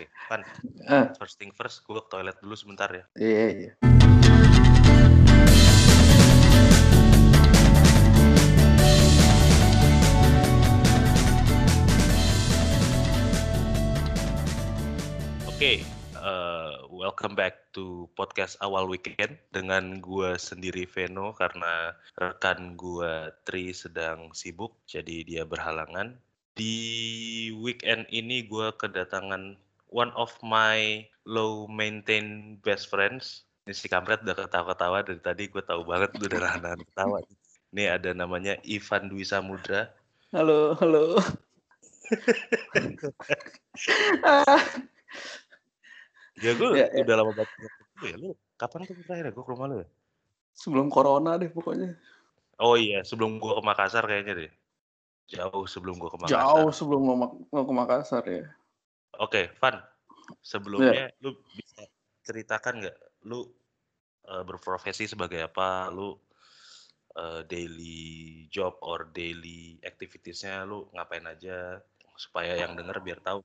Oke, Pan. Ah, First thing first, gue ke toilet dulu sebentar ya. iya iya. Oke, eh, welcome back to podcast awal weekend dengan gue sendiri Veno karena rekan gue Tri sedang sibuk, jadi dia berhalangan. Di weekend ini gue kedatangan one of my low maintain best friends. Ini si Kamret udah ketawa-ketawa dari tadi, gue tahu banget udah nahan ketawa. Ini ada namanya Ivan Dwi Samudra. Halo, halo. Ya gue Ya, ya. udah lama banget ya. Lu kapan tuh terakhir ya gue ke rumah lu ya? sebelum corona deh pokoknya. Oh iya, sebelum gua ke Makassar kayaknya deh. Jauh sebelum gua ke Makassar. Jauh sebelum mau ke Makassar ya. Oke, Van. Sebelumnya lu bisa ceritakan nggak lu eh, berprofesi sebagai apa? Lu eh, daily job or daily activitiesnya lu ngapain aja supaya yang denger biar tahu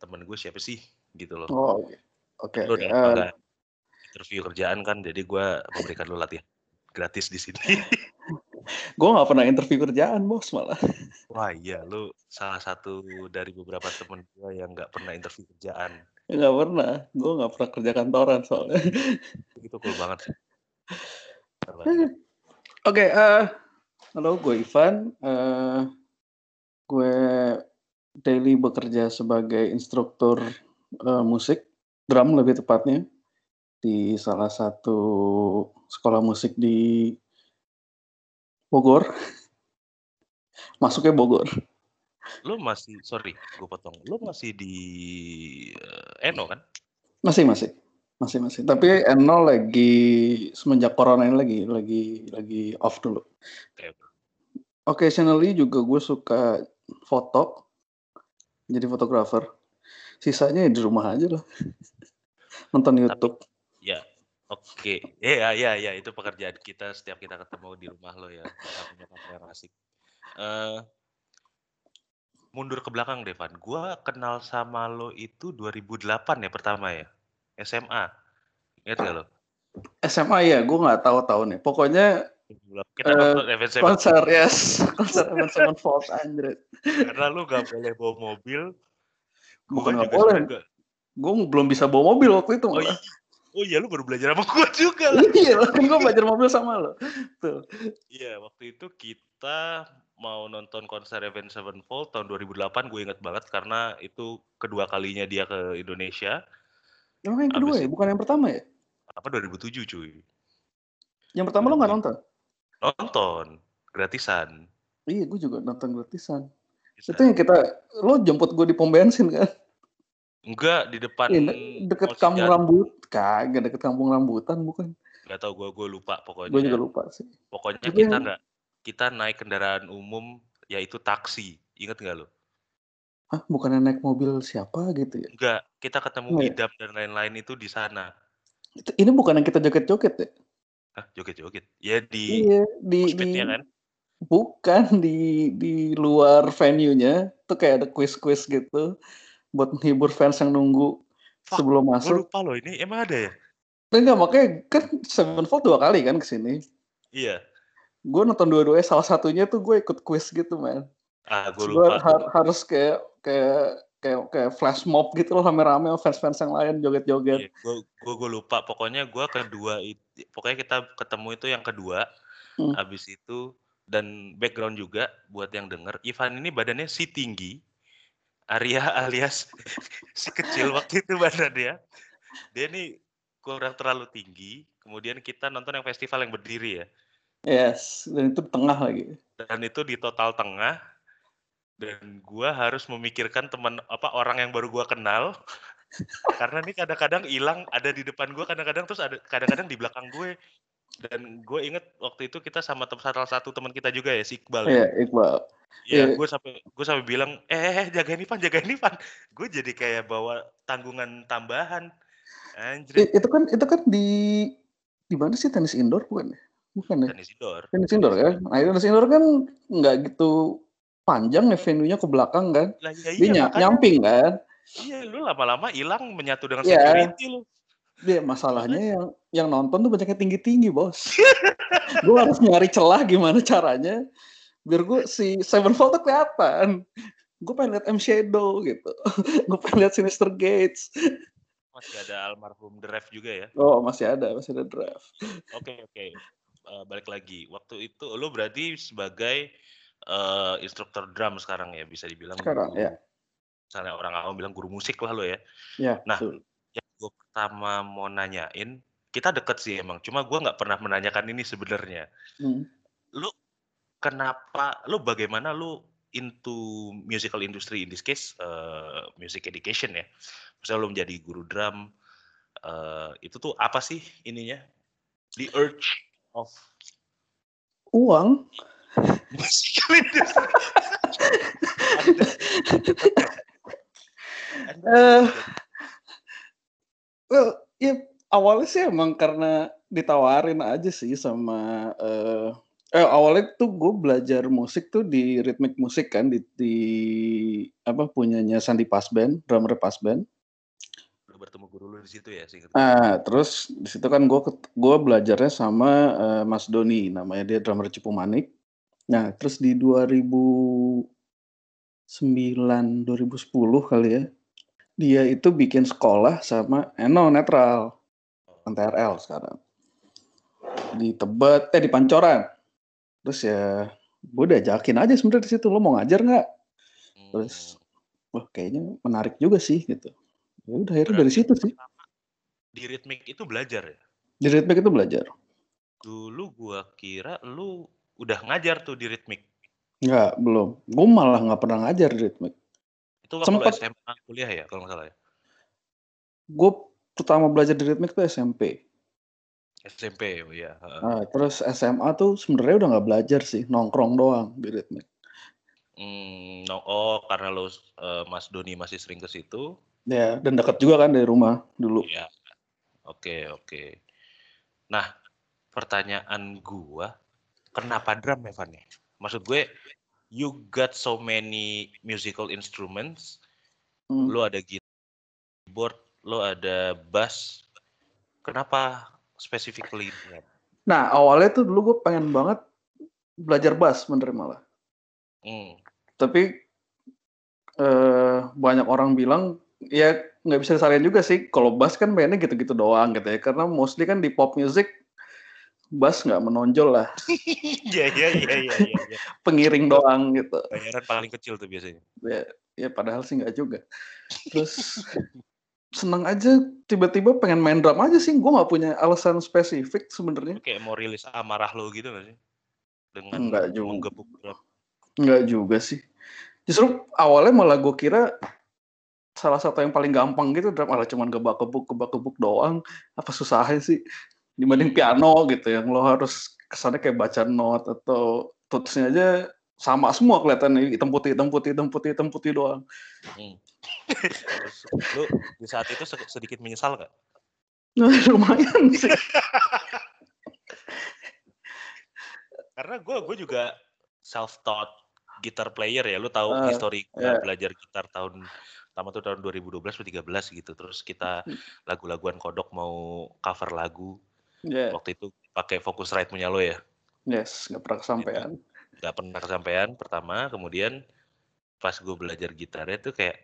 temen gue siapa sih gitu loh. Oh, oke. Oke. Lu udah eh, lama nggak interview kerjaan kan, jadi gua memberikan lu latihan gratis di sini. gue nggak pernah interview kerjaan bos malah. Wah iya, lu salah satu dari beberapa temen gue yang nggak pernah interview kerjaan. Nggak pernah. Gue nggak pernah kerja kantoran soalnya. Itu cool banget sih. Keren. Oke. eh, halo, gue Ivan. Eh, gue daily bekerja sebagai instruktur eh, musik, drum lebih tepatnya, di salah satu sekolah musik di Bogor. Masuknya Bogor. Lu masih, sorry, gue potong. Lu masih di eh, Eno kan? Masih, masih. Masih, masih. Tapi Eno lagi semenjak corona ini lagi lagi lagi off dulu. Oke, oke. Occasionally juga gue suka foto. Jadi fotografer. Sisanya ya di rumah aja lah. Nonton YouTube. Ya, oke. Iya, iya, iya. Itu pekerjaan kita setiap kita ketemu di rumah lo ya. Kita punya kamera asik. Eh, mundur ke belakang, Devan. Gua kenal sama lo itu 2008 ya pertama ya? SMA. Ingat gak lo? SMA ya, gue nggak tahu tahunnya. Pokoknya Kita Eh, nonton Avenged Sevenfold. konser yes, konser Avenged Sevenfold anjir. karena lu gak boleh bawa mobil. Bukan Gua nggak juga boleh. Gue belum bisa bawa mobil waktu itu Oh iya, oh iya lu baru belajar sama gua juga lah. Iya, kan gue belajar mobil sama lo. Tuh. Iya, waktu itu kita mau nonton konser Avenged Sevenfold tahun 2008, gue inget banget karena itu kedua kalinya dia ke Indonesia. Emang yang kedua Abis ya, bukan yang pertama ya? Apa 2007 cuy? Yang pertama lo nggak nonton? Nonton, gratisan. Iya, gue juga nonton gratisan. Bisa. Itu yang kita, lo jemput gue di pom bensin kan? Enggak, di depan de- deket Sejahtera. rambut, kagak deket kampung rambutan bukan? Nggak tahu gue, gue lupa pokoknya. Gue juga lupa sih. Pokoknya Itu kita nggak, kita naik kendaraan umum yaitu taksi. Ingat nggak lo? Hah, bukannya naik mobil siapa gitu ya? Enggak, kita ketemu Nggak ya? Idam dan lain-lain itu di sana. Itu, ini bukan yang kita joget-joget ya? Hah, joget-joget. Ya di Iya, di, di Moshpitnya kan? bukan di di luar venue-nya tuh kayak ada quiz-quiz gitu buat menghibur fans yang nunggu Fuck, sebelum Gue masuk. lupa loh, ini emang ada ya? Enggak, makanya kan Sevenfold dua kali kan ke sini. Iya. Gue nonton dua-duanya, salah satunya tuh gue ikut quiz gitu, man. Ah, gue Gue lupa. har- harus kayak kayak kayak kayak flash mob gitu loh rame-rame fans-fans yang lain joget-joget. Gue gue gue lupa. Pokoknya gue kedua itu, pokoknya kita ketemu itu yang kedua. Hmm. Habis itu dan background juga buat yang denger. Ivan ini badannya si tinggi. Arya alias si kecil waktu itu badannya. Dia ini kurang terlalu tinggi. Kemudian kita nonton yang festival yang berdiri ya. Yes, dan itu tengah lagi. Dan itu di total tengah. Dan gua harus memikirkan teman apa orang yang baru gua kenal. Karena ini kadang-kadang hilang ada di depan gua kadang-kadang terus ada kadang-kadang di belakang gue. Dan gue inget waktu itu kita sama tem- salah satu teman kita juga ya si Iqbal ya. Iya, Iqbal. Ya, Iya. gue sampai gue sampai bilang, eh, eh, eh, jagain Ivan, jagain Ivan. Gue jadi kayak bawa tanggungan tambahan. Anjir, I- itu kan itu kan di di mana sih tenis indoor bukan ya? Bukan ya? tenis indoor. Tenis indoor kan? Nah, tenis indoor kan nggak gitu panjang ya venue-nya ke belakang kan? Lah, ya iya, makanya, nyamping kan? Iya, lu lama-lama hilang menyatu dengan Iya. security lu. Dia masalahnya yang yang nonton tuh banyaknya tinggi-tinggi, Bos. gue harus nyari celah gimana caranya biar gue si Sevenfold tuh kelihatan. Gue pengen lihat M Shadow gitu. gue pengen lihat Sinister Gates. Masih ada almarhum The Ref juga ya. Oh, masih ada, masih ada draft. Oke, oke. Eh, balik lagi. Waktu itu lu berarti sebagai eh, instruktur drum sekarang ya, bisa dibilang Sekarang, ya. Misalnya orang awam bilang guru musik lah lo ya. Ya, Nah, betul. Yang gue pertama mau nanyain, kita deket sih emang. Cuma gue nggak pernah menanyakan ini sebenarnya. Hmm. Lu kenapa, lu bagaimana lu into musical industry in this case eh, music education ya. Misalnya lu menjadi guru drum, eh, itu tuh apa sih ininya? The urge of Uang. musical industry. Eh, well, ya awalnya sih emang karena ditawarin aja sih sama eh eh, awalnya tuh gue belajar musik tuh di ritmik musik kan di, di apa punyanya Sandi Pasben, drummer Pasben. lu bertemu guru lu di situ ya, singkat. Nah, terus di situ kan gue gue belajarnya sama eh, Mas Doni, namanya dia drummer Cipu Manik. Nah, terus di 2009 2010 kali ya. Dia itu bikin sekolah sama Eno Netral, NTRL sekarang. Di Tebet, eh di Pancoran. Terus ya gue udah ajakin aja sebenarnya di situ lo mau ngajar nggak? Hmm. Terus wah kayaknya menarik juga sih gitu. Ya udah akhirnya dari situ sih. Di ritmik itu belajar ya. Di ritmik itu belajar. Dulu gua kira lu udah ngajar tuh di ritmik. Enggak, belum. Gue malah nggak pernah ngajar di ritmik. Itu waktu Sempet. SMA kuliah ya kalau nggak salah ya. Gue pertama belajar di ritmik tuh SMP. SMP oh ya. Nah, terus SMA tuh sebenarnya udah nggak belajar sih, nongkrong doang di ritmik. Hmm, no, oh karena lu eh, Mas Doni masih sering ke situ. Ya, dan dekat juga kan dari rumah dulu. Ya. Oke, oke. Nah, pertanyaan gua, kenapa drum Evan ya? Maksud gue, you got so many musical instruments, Hmm. lu ada keyboard, lu ada bass. Kenapa specifically? Nah, awalnya tuh dulu gue pengen banget belajar bass bener malah. Hmm. Tapi eh, banyak orang bilang ya nggak bisa disalahin juga sih. Kalau bass kan mainnya gitu-gitu doang gitu ya. Karena mostly kan di pop music bass nggak menonjol lah, Iya, iya, iya, iya, iya. iya. pengiring doang gitu. Bayaran paling kecil tuh biasanya. ya, ya padahal sih nggak juga terus seneng aja tiba-tiba pengen main drum aja sih gue nggak punya alasan spesifik sebenarnya kayak mau rilis amarah lo gitu gak sih? Dengan Enggak juga. menggebuk drum. nggak juga sih justru awalnya malah gue kira salah satu yang paling gampang gitu drum malah cuman gebak-gebuk gebak-gebuk doang apa susahnya sih dibanding piano gitu yang lo harus kesannya kayak baca not atau tutsnya aja sama semua kelihatannya hitam putih hitam putih hitam putih hitam putih doang Hmm. Terus lu di saat itu se- sedikit menyesal gak? Nah, lumayan sih Karena gue gue juga self taught guitar player ya. Lu tahu Ah, histori gue iya. belajar gitar tahun pertama tuh tahun 2012 atau 13 gitu. Terus kita Hmm. lagu-laguan kodok mau cover lagu. Ya Waktu itu pakai Focusrite punya lo ya. yes nggak pernah kesampaian Gak pernah kesampaian pertama. Kemudian pas gue belajar gitarnya tuh kayak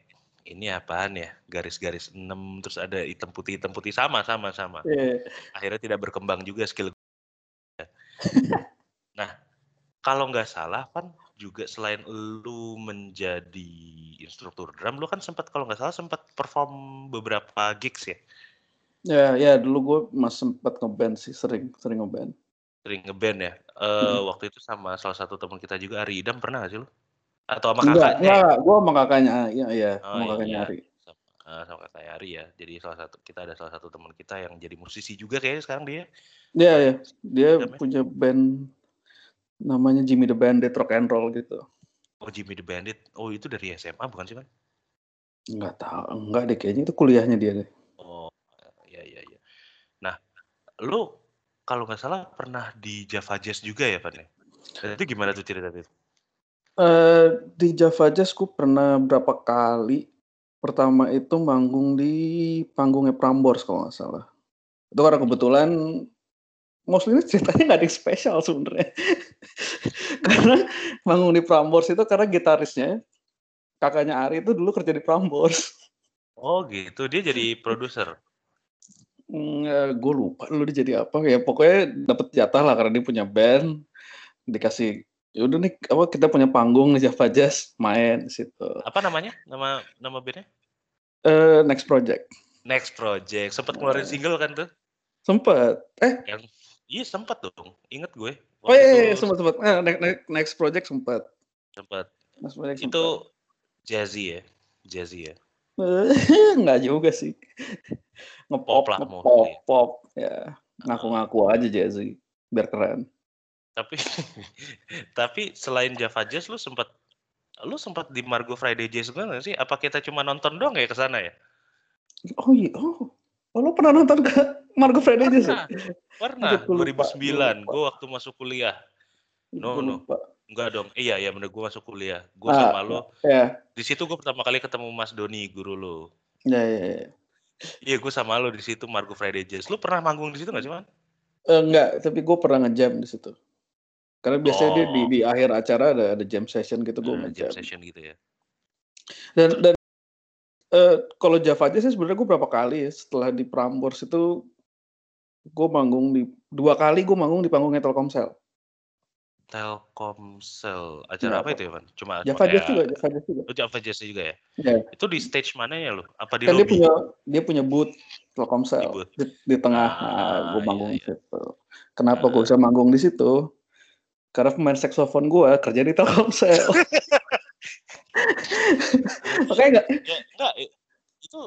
ini apaan ya garis-garis 6 terus ada hitam putih hitam putih sama sama sama Iya. akhirnya tidak berkembang juga skill gue. nah kalau nggak salah kan juga selain lu menjadi instruktur drum lu kan sempat kalau nggak salah sempat perform beberapa gigs ya Ya, ya dulu gue mas sempat ngeband sih, sering sering ngeband. sering ngeband ya Eh Mm. waktu itu sama salah satu teman kita juga Ari Idam pernah nggak sih lu atau sama Enggak, kakaknya ya? enggak, gue sama kakaknya, iya, iya, Oh, sama kakaknya iya. Ari. sama, eh, sama kakaknya Ari ya jadi salah satu kita ada salah satu teman kita yang jadi musisi juga kayaknya sekarang dia Iya, iya, dia Namanya? punya band namanya Jimmy the Bandit Rock and Roll gitu. oh Jimmy the Bandit oh itu dari SMA bukan sih kan Enggak tahu, enggak deh kayaknya itu kuliahnya dia deh. Oh, ya ya ya. Nah, lu kalau nggak salah pernah di Java Jazz juga ya, Pan? ya? Itu gimana tuh cerita itu? Eh di Java Jazz gue pernah berapa kali Pertama itu manggung di panggungnya Prambors kalau nggak salah. Itu karena kebetulan mostly ini ceritanya nggak ada yang spesial sebenarnya. karena manggung di Prambors itu karena gitarisnya kakaknya Ari itu dulu kerja di Prambors. Oh gitu, dia jadi produser. Mm, gue lupa dia jadi apa ya pokoknya dapat jatah lah karena dia punya band dikasih yaudah nih apa kita punya panggung nih Java Jazz main di situ. Apa namanya? Nama nama bandnya? Eh next project. Next Project. Sempat ngeluarin single kan tuh? Sempet. Eh Yang iya sempat dong. Ingat gue. oh iya, iya sempet sempet. Eh, next, next, next project sempat. Sempet. Itu jazzy ya, jazzy ya. Enggak juga sih. Ngepop Pop lah, ngepop pop ya. Ngaku-ngaku aja Jazzy biar keren. Tapi tapi selain Java Jazz lu sempat lu sempat di Margo Friday Jazz juga nggak sih? Apa kita cuma nonton doang ya ke sana ya? Oh iya, oh. Oh, lo pernah nonton ke Margo Friday Jazz? ya? Pernah, pernah. Gua lupa, 2009 gua lupa. gue waktu masuk kuliah. No, no. lupa. Enggak dong. Iya, iya bener gue masuk kuliah. Gue Ah, sama lo. Ya, Di situ gue pertama kali ketemu Mas Doni, guru lo. ya, ya. ya. Iya, gue sama lo di situ Margo Friday Jazz. Lu pernah manggung di situ nggak sih, Man? Eh, enggak, tapi gue pernah ngejam di situ. Karena biasanya dia di, Oh. di akhir acara ada ada jam session gitu gue jam ngejam. session gitu ya. Dan dan eh, kalau Java aja sih sebenarnya gue berapa kali ya setelah di Prambors itu gue manggung di dua kali gue manggung di panggungnya Telkomsel. Telkomsel. Acara Ya, apa itu ya, Man? Cuma Java Jazz ya, juga, Java Jazz juga. Oh, Java Jazz juga ya? Ya. Itu di stage mananya lo? Apa di Kan dia lobby? punya dia punya booth Telkomsel Di booth. di, di tengah. Ah, Nah, gue iya, manggung di iya. situ. Kenapa gue Ah. bisa manggung di situ? Karena pemain saksofon gue kerja di Telkomsel. Makanya enggak Ya, enggak. Itu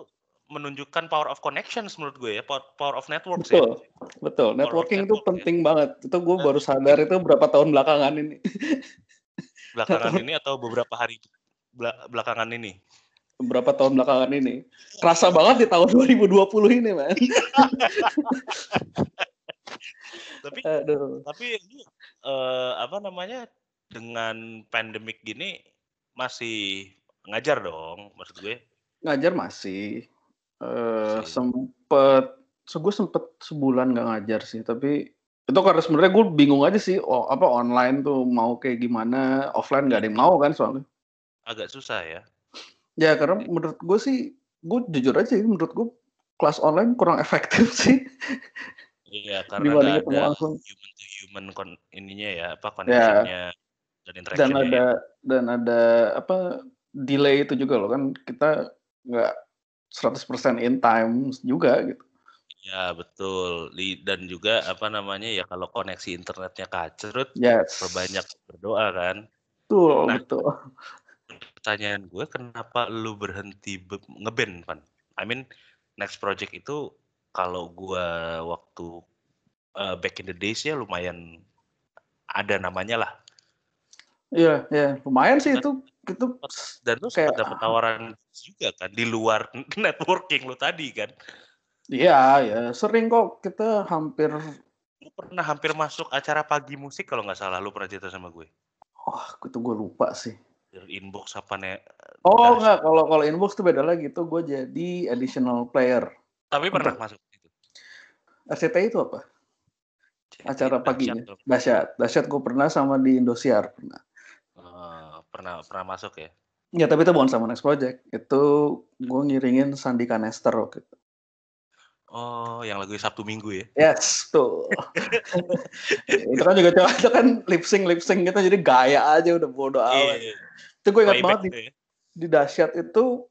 menunjukkan power of connections menurut gue ya. Power, power of networks ya. betul, betul. Networking itu network, ya. penting banget. Itu gue Nah, baru sadar itu berapa tahun belakangan ini. Belakangan ini atau beberapa hari bela- belakangan ini? Berapa tahun belakangan ini. Kerasa banget di tahun 2020 ini, man. Tapi Aduh. tapi lu, eh, apa namanya dengan pandemik gini masih ngajar dong maksud gue. Ngajar masih. Eh Masih. sempet, so, gue sempet sebulan nggak ngajar sih, tapi itu karena sebenarnya gue bingung aja sih, oh, apa online tuh mau kayak gimana, offline nggak ada yang mau kan soalnya. Agak susah ya. Ya karena menurut gue sih, gue jujur aja, sih, menurut gue kelas online kurang efektif sih Iya karena ketemu ada langsung. human to human kon ininya ya apa Ya, connectionnya dan dan interactionnya ya. ada dan ada apa delay itu juga loh kan kita nggak 100% in time juga gitu. Ya betul. Dan juga apa namanya ya kalau koneksi internetnya kacrut, Yes. perbanyak berdoa kan. Betul, Nah, betul. pertanyaan gue kenapa lu berhenti be- ngeband, Van? I mean, next project itu kalau gue waktu uh, back in the days ya lumayan ada namanya lah. Iya, iya, lumayan sih itu itu dan lu kayak dapat tawaran juga kan di luar networking lu tadi kan. iya, ya sering kok kita hampir Lu pernah hampir masuk acara pagi musik kalau nggak salah lu pernah cerita sama gue. oh itu gue lupa sih. Inbox apa nih? Oh enggak, kalau kalau inbox tuh beda lagi itu gue jadi additional player. Tapi pernah Untuk masuk itu. RCTI itu apa? Acara paginya. Dahsyat. Dahsyat gue pernah sama di Indosiar pernah. Pernah pernah masuk ya. Ya tapi itu bukan sama Next Project. Itu gue ngiringin Sandi Kanester waktu itu. Oh, yang lagu Sabtu Minggu ya. Yes, tuh. itu kan juga coba itu kan lip sync lip sync gitu jadi gaya aja udah bodo amat. Iya. Itu gue ingat banget di, gitu ya. di dahsyat itu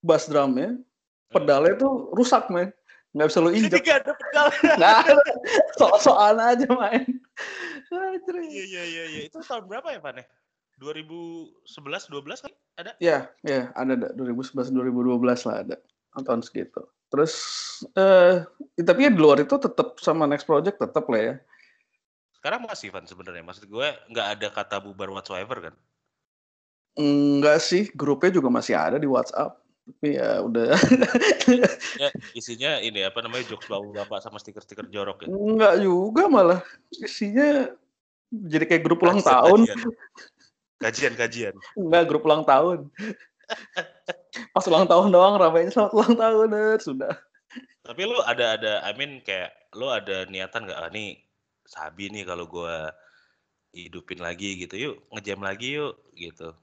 bass drumnya pedalnya tuh rusak men nggak bisa lo injek gak ada pedal. nggak ada sok-sokan aja main. Iya iya iya iya. Itu tahun berapa ya, ya? 2011 12 kan ada? ya ya ada ada. 2011 2012 lah ada. Tahun segitu. Terus eh tapi ya di luar itu tetap sama next project tetap lah ya. Sekarang masih Van sebenarnya. Maksud gue nggak ada kata bubar whatsoever kan? enggak sih. Grupnya juga masih ada di WhatsApp. Tapi ya udah. Ya, isinya ini apa namanya jokes bapak sama stiker-stiker jorok ya. enggak juga malah. Isinya jadi kayak grup ulang tahun kajian. Kajian-kajian. enggak grup ulang tahun Pas ulang tahun doang ramainya selamat ulang tahun eh, sudah. Tapi lu ada ada I mean kayak lu ada niatan nggak ah, nih Sabi nih kalau gua hidupin lagi gitu yuk ngejam lagi yuk gitu.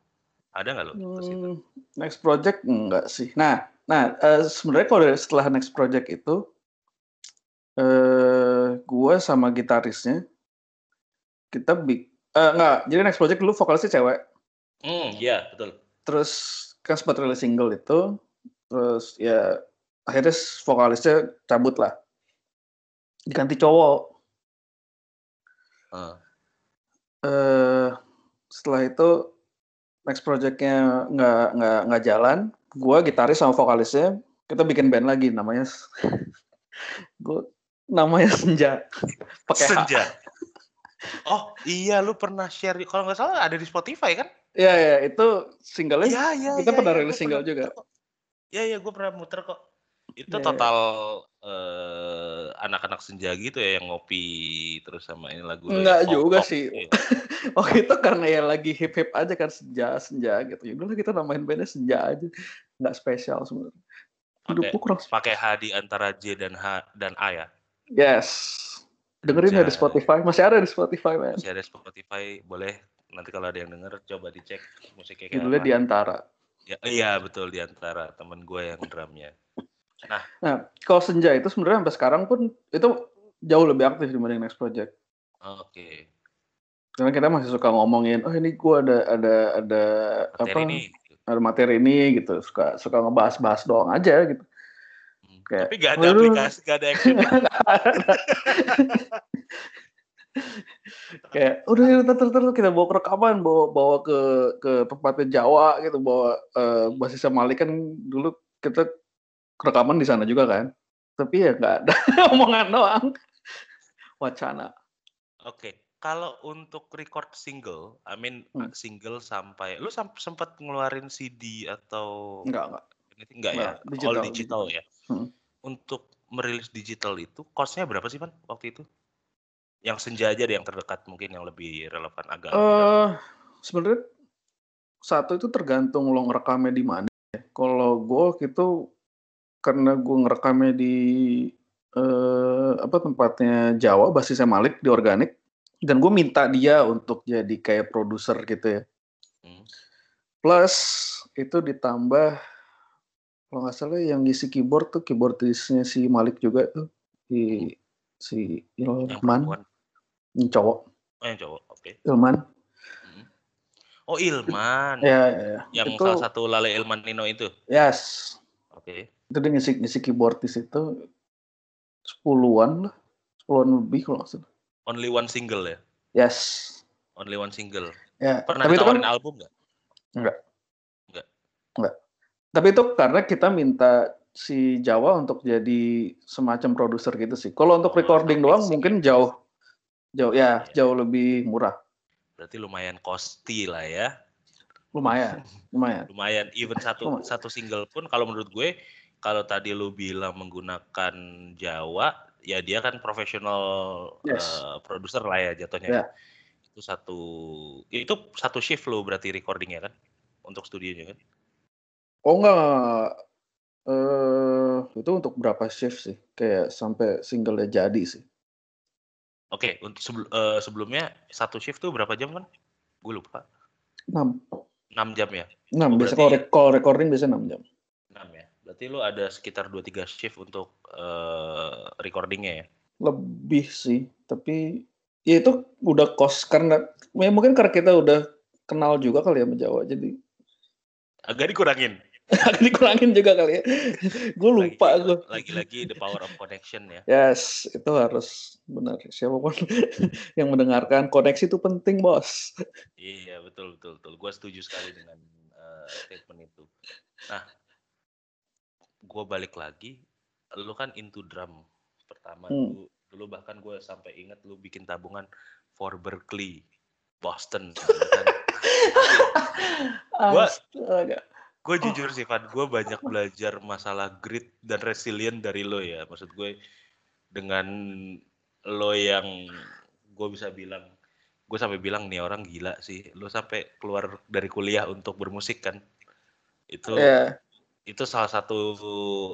Ada nggak situ? Hmm, next project enggak sih. Nah, nah eh, sebenarnya kalau setelah next project itu eh gue sama gitarisnya kita big eh enggak, jadi next project dulu vokalisnya cewek. Hmm, iya betul. Terus kan sempat rilis single itu, terus ya akhirnya vokalisnya cabut lah. Diganti cowok. Heeh. eh setelah itu next projectnya nggak nggak nggak jalan gue gitaris sama vokalisnya kita bikin band lagi namanya gue namanya Senja pakai Senja. Oh iya, lu pernah share kalau nggak salah ada di Spotify kan? ya ya itu singlenya Iya iya. kita iya, pernah iya, rilis single pernah juga. Iya iya, gue pernah muter kok. Itu Iya, iya. total eh, anak-anak senja gitu ya yang ngopi terus sama ini lagu Enggak juga sih. gitu ya. waktu itu karena ya lagi hip hip aja kan senja senja gitu ya udah kita namain bandnya senja aja nggak spesial sebenarnya Pakai kurang pakai H di antara J dan H dan A ya. yes dengerin ya di Senja. Spotify masih ada di Spotify man Masih ada Spotify, boleh nanti kalau ada yang denger coba dicek musiknya kayak judulnya apa. di antara Ya, iya betul di antara temen gue yang drumnya. Nah, kalau Senja itu sebenarnya sampai sekarang pun itu jauh lebih aktif dibanding Next Project. Oke. Karena kita masih suka ngomongin, oh ini gua ada ada ada Materi apa ini. ada materi ini gitu, suka suka ngebahas-bahas doang aja gitu. Kayak, Tapi gak ada "Waduh." aplikasi, gak ada action. Kayak udah ya, ntar, ntar, ntar kita bawa ke rekaman, bawa bawa ke ke tempatnya Jawa gitu, bawa eh, basisnya Malik kan dulu kita rekaman di sana juga kan. Tapi ya nggak ada omongan doang. Wacana. Oke, kalau untuk record single, I mean Hmm. single sampai, lu sempat ngeluarin CD atau Enggak, enggak. anything enggak ya? Enggak, All digital, digital ya. Hmm. Untuk merilis digital itu, cost-nya berapa sih, Pan, waktu itu? Yang senja aja deh yang terdekat mungkin yang lebih relevan agak. Eh, sebenarnya satu itu tergantung lo ngerekamnya di mana. Kalau gue waktu itu karena gue ngerekamnya di eh, apa tempatnya Jawa, basisnya Malik di organik, dan gue minta dia untuk jadi kayak produser gitu ya. Hmm. Plus itu ditambah kalau nggak salah yang ngisi keyboard tuh keyboardisnya si Malik juga tuh si si Ilman, yang cowok Oh, yang cowok. Oke. Ilman. Hmm. Oh, Ilman. Ya, ya, ya. Yang itu salah satu Lale Ilman Nino itu. yes Oke. itu dia ngisi ngisi keyboard di situ sepuluhan lah sepuluhan lebih kalau nggak salah Only one single ya? yes Only one single. ya Pernah tapi kan ditawarin album nggak? Tapi itu karena kita minta si Jawa untuk jadi semacam produser gitu sih kalau untuk Oh, recording doang mixing mungkin ya. jauh jauh ya Iya. jauh lebih murah Berarti lumayan costly lah ya. lumayan lumayan Lumayan even satu Lumayan. satu single pun kalau menurut gue kalau tadi lu bilang menggunakan Jawa, ya dia kan profesional Yes. eh, produser lah ya jatuhnya. Ya. Itu satu itu satu shift lo berarti recordingnya kan untuk studionya kan? Oh enggak eh itu untuk berapa shift sih kayak sampai singlenya jadi sih Oke, untuk sebel- eh, sebelumnya satu shift tuh berapa jam kan? Gue lupa. 6 6 jam ya? 6 Oh, biasa berarti- kalau kalau recording biasa 6 jam 6 ya. Berarti lu ada sekitar 2-3 shift untuk eh, recordingnya ya? lebih sih tapi ya itu udah kos karena ya mungkin karena kita udah kenal juga kali ya sama Jawa jadi Agak dikurangin. agak dikurangin juga kali ya gue lupa gue Lagi-lagi the power of connection ya. yes itu harus benar siapa pun yang mendengarkan koneksi itu penting bos Iya, betul betul betul. Gue setuju sekali dengan eh, statement itu. Nah, gue balik lagi. Lu kan into drum pertama Hmm. dulu. Dulu bahkan gue sampai inget lu bikin tabungan for Berkeley, Boston. kan. Gue jujur sih Van, gue banyak belajar masalah grit dan resilient dari lo ya. Maksud gue dengan lo yang gue bisa bilang, gue sampai bilang nih orang gila sih. Lo sampai keluar dari kuliah untuk bermusik kan? Itu ya itu salah satu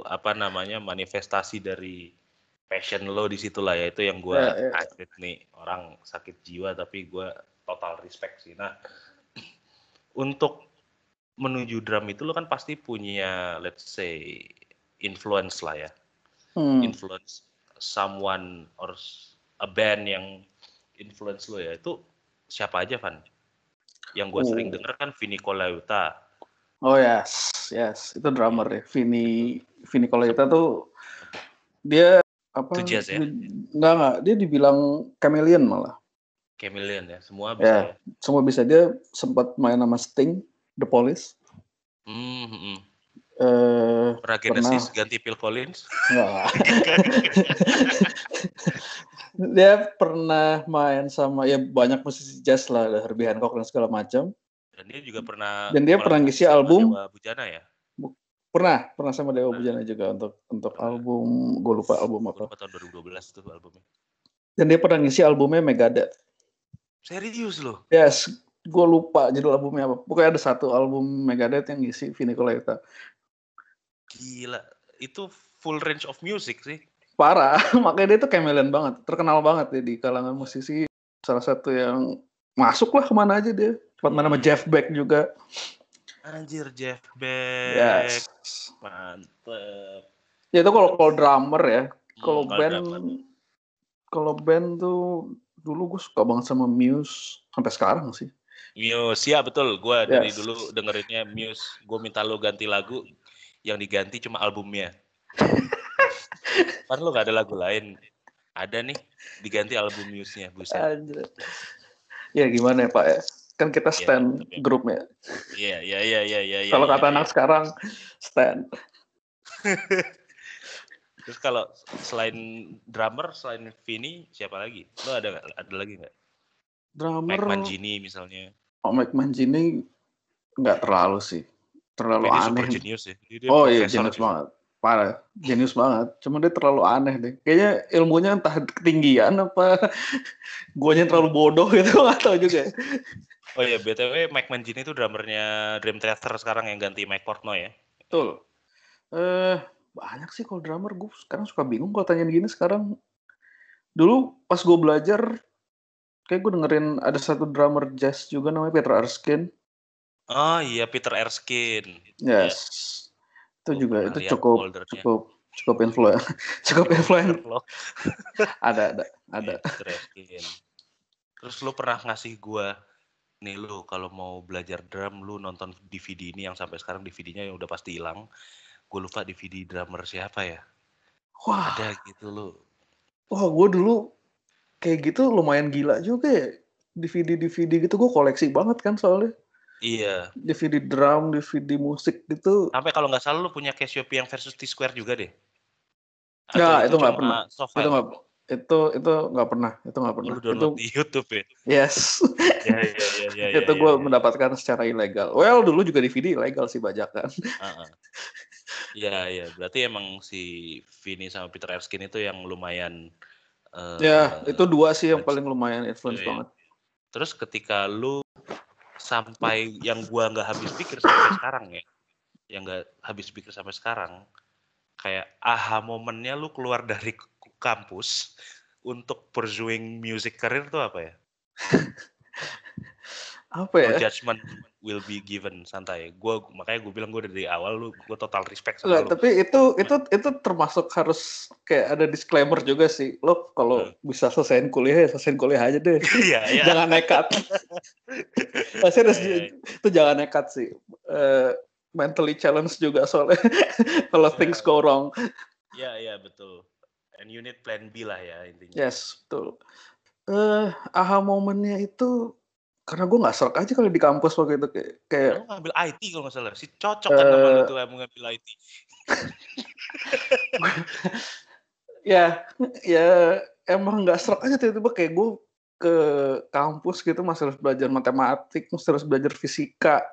apa namanya manifestasi dari passion lo di situ lah ya itu yang gue Ya, ya. kaget nih orang sakit jiwa tapi gue total respect sih nah untuk menuju drum itu lo kan pasti punya let's say influence lah ya Hmm. influence someone or a band yang influence lo ya itu siapa aja Van yang gue sering Oh. denger kan Vini Colaiuta Oh yes, yes, itu drummer ya. Vini Vini Colaiuta tuh dia apa? Itu jazz ya? Enggak enggak, dia dibilang chameleon malah. Chameleon ya semua bisa Ya. ya, Semua bisa dia sempat main sama Sting, The Police. Hmm, hmm. Eh, pernah Genesis ganti Phil Collins enggak. dia pernah main sama ya banyak musisi jazz lah, ada Herbie Hancock dan segala macam. dan dia juga pernah Dan dia pernah ngisi album. Dewa Bujana ya Pernah, pernah sama Dewa Pernah. Bujana juga untuk untuk Pernah. album, gue lupa album apa. lupa tahun 2012 tuh albumnya Dan dia pernah ngisi albumnya Megadeth. serius loh Yes, gue lupa judul albumnya apa. Pokoknya ada satu album Megadeth yang ngisi Vini Colaiuta. gila itu full range of music sih Parah, makanya dia tuh chameleon banget. Terkenal banget ya di kalangan musisi. Salah satu yang masuk lah ke mana aja dia. Sempat main sama Jeff Beck juga. anjir Jeff Beck Yes. mantep Ya itu kalau kalau drummer ya. Kalau Hmm, band, kalau band tuh dulu gue suka banget sama Muse sampai sekarang sih. Muse ya betul gue dari Yes. dulu dengerinnya Muse gue minta lo ganti lagu yang diganti cuma albumnya kan lo gak ada lagu lain ada nih diganti album Muse-nya buset Anjir. Ya gimana ya Pak ya? Kan kita Iya, stand tapi- grupnya. iya iya iya iya iya iya, Kalau iya, kata iya. anak sekarang stand. terus kalau selain drummer selain Vini siapa lagi lo ada ada lagi nggak Drummer Mike Mangini misalnya Oh, Mike Mangini nggak terlalu sih. Terlalu Ini aneh. super genius ya Dia- dia oh iya, jenius gitu. banget. Parah, jenius banget. Cuma dia terlalu aneh deh. Kayaknya ilmunya entah ketinggian apa guanya terlalu bodoh gitu, nggak tahu juga. oh iya btw Mike Mangini itu drummernya Dream Theater sekarang yang ganti Mike Portnoy ya Betul. Eh, banyak sih kalau drummer gue sekarang suka bingung kalau tanyain gini sekarang. Dulu pas gue belajar, kayak gue dengerin ada satu drummer jazz juga namanya Peter Erskine. oh iya Peter Erskine Yes. Itu Gua juga itu cukup foldernya. cukup cukup influen cukup influen ada ada ada Iya, Peter Erskine. Terus lu pernah ngasih gua nih lu kalau mau belajar drum lu nonton DVD ini yang sampai sekarang DVD-nya yang udah pasti hilang. Gue lupa DVD drummer siapa ya. wah Ada gitu lu. wah gue dulu kayak gitu lumayan gila juga ya DVD DVD gitu gue koleksi banget kan soalnya Iya. DVD drum DVD musik gitu Sampai kalau nggak salah lu punya Cassiopeia yang versus T Square juga deh. Nggak, itu nggak pernah. soft itu nggak itu itu nggak pernah itu nggak Oh, pernah lu itu di YouTube ya. yes Iya iya iya iya. itu iya, gue iya. mendapatkan secara ilegal well dulu juga DVD ilegal sih bajakan Heeh. Iya iya, berarti emang si Vini sama Peter Erskine itu yang lumayan eh, ya itu dua sih yang paling lumayan influence Iya, iya. banget Terus ketika lu sampai yang gua nggak habis pikir sampai sekarang ya, yang nggak habis pikir sampai sekarang, kayak aha momennya lu keluar dari kampus untuk pursuing music career tuh apa ya? apa ya No judgment will be given santai. Gua makanya gue bilang gue dari awal lu gue total respect sama Enggak, lu. tapi itu itu itu termasuk harus kayak ada disclaimer juga sih. Lo kalau Hmm. bisa selesaiin kuliah ya selesaiin kuliah aja deh. Iya iya. jangan nekat. Pasti harus Iya, iya. itu jangan nekat sih. Eh, mentally challenge juga soalnya kalau Iya. things go wrong. Iya iya betul. And you need plan B lah ya intinya. Yes, betul. Eh, aha momennya itu karena gue nggak serak aja kalau di kampus waktu itu kayak, kayak Lu ngambil IT kalau nggak salah. Si cocok kan sama lu Eh, tuh yang ngambil IT. ya ya emang nggak serak aja tiba-tiba kayak gue ke kampus gitu masih harus belajar matematik masih harus belajar fisika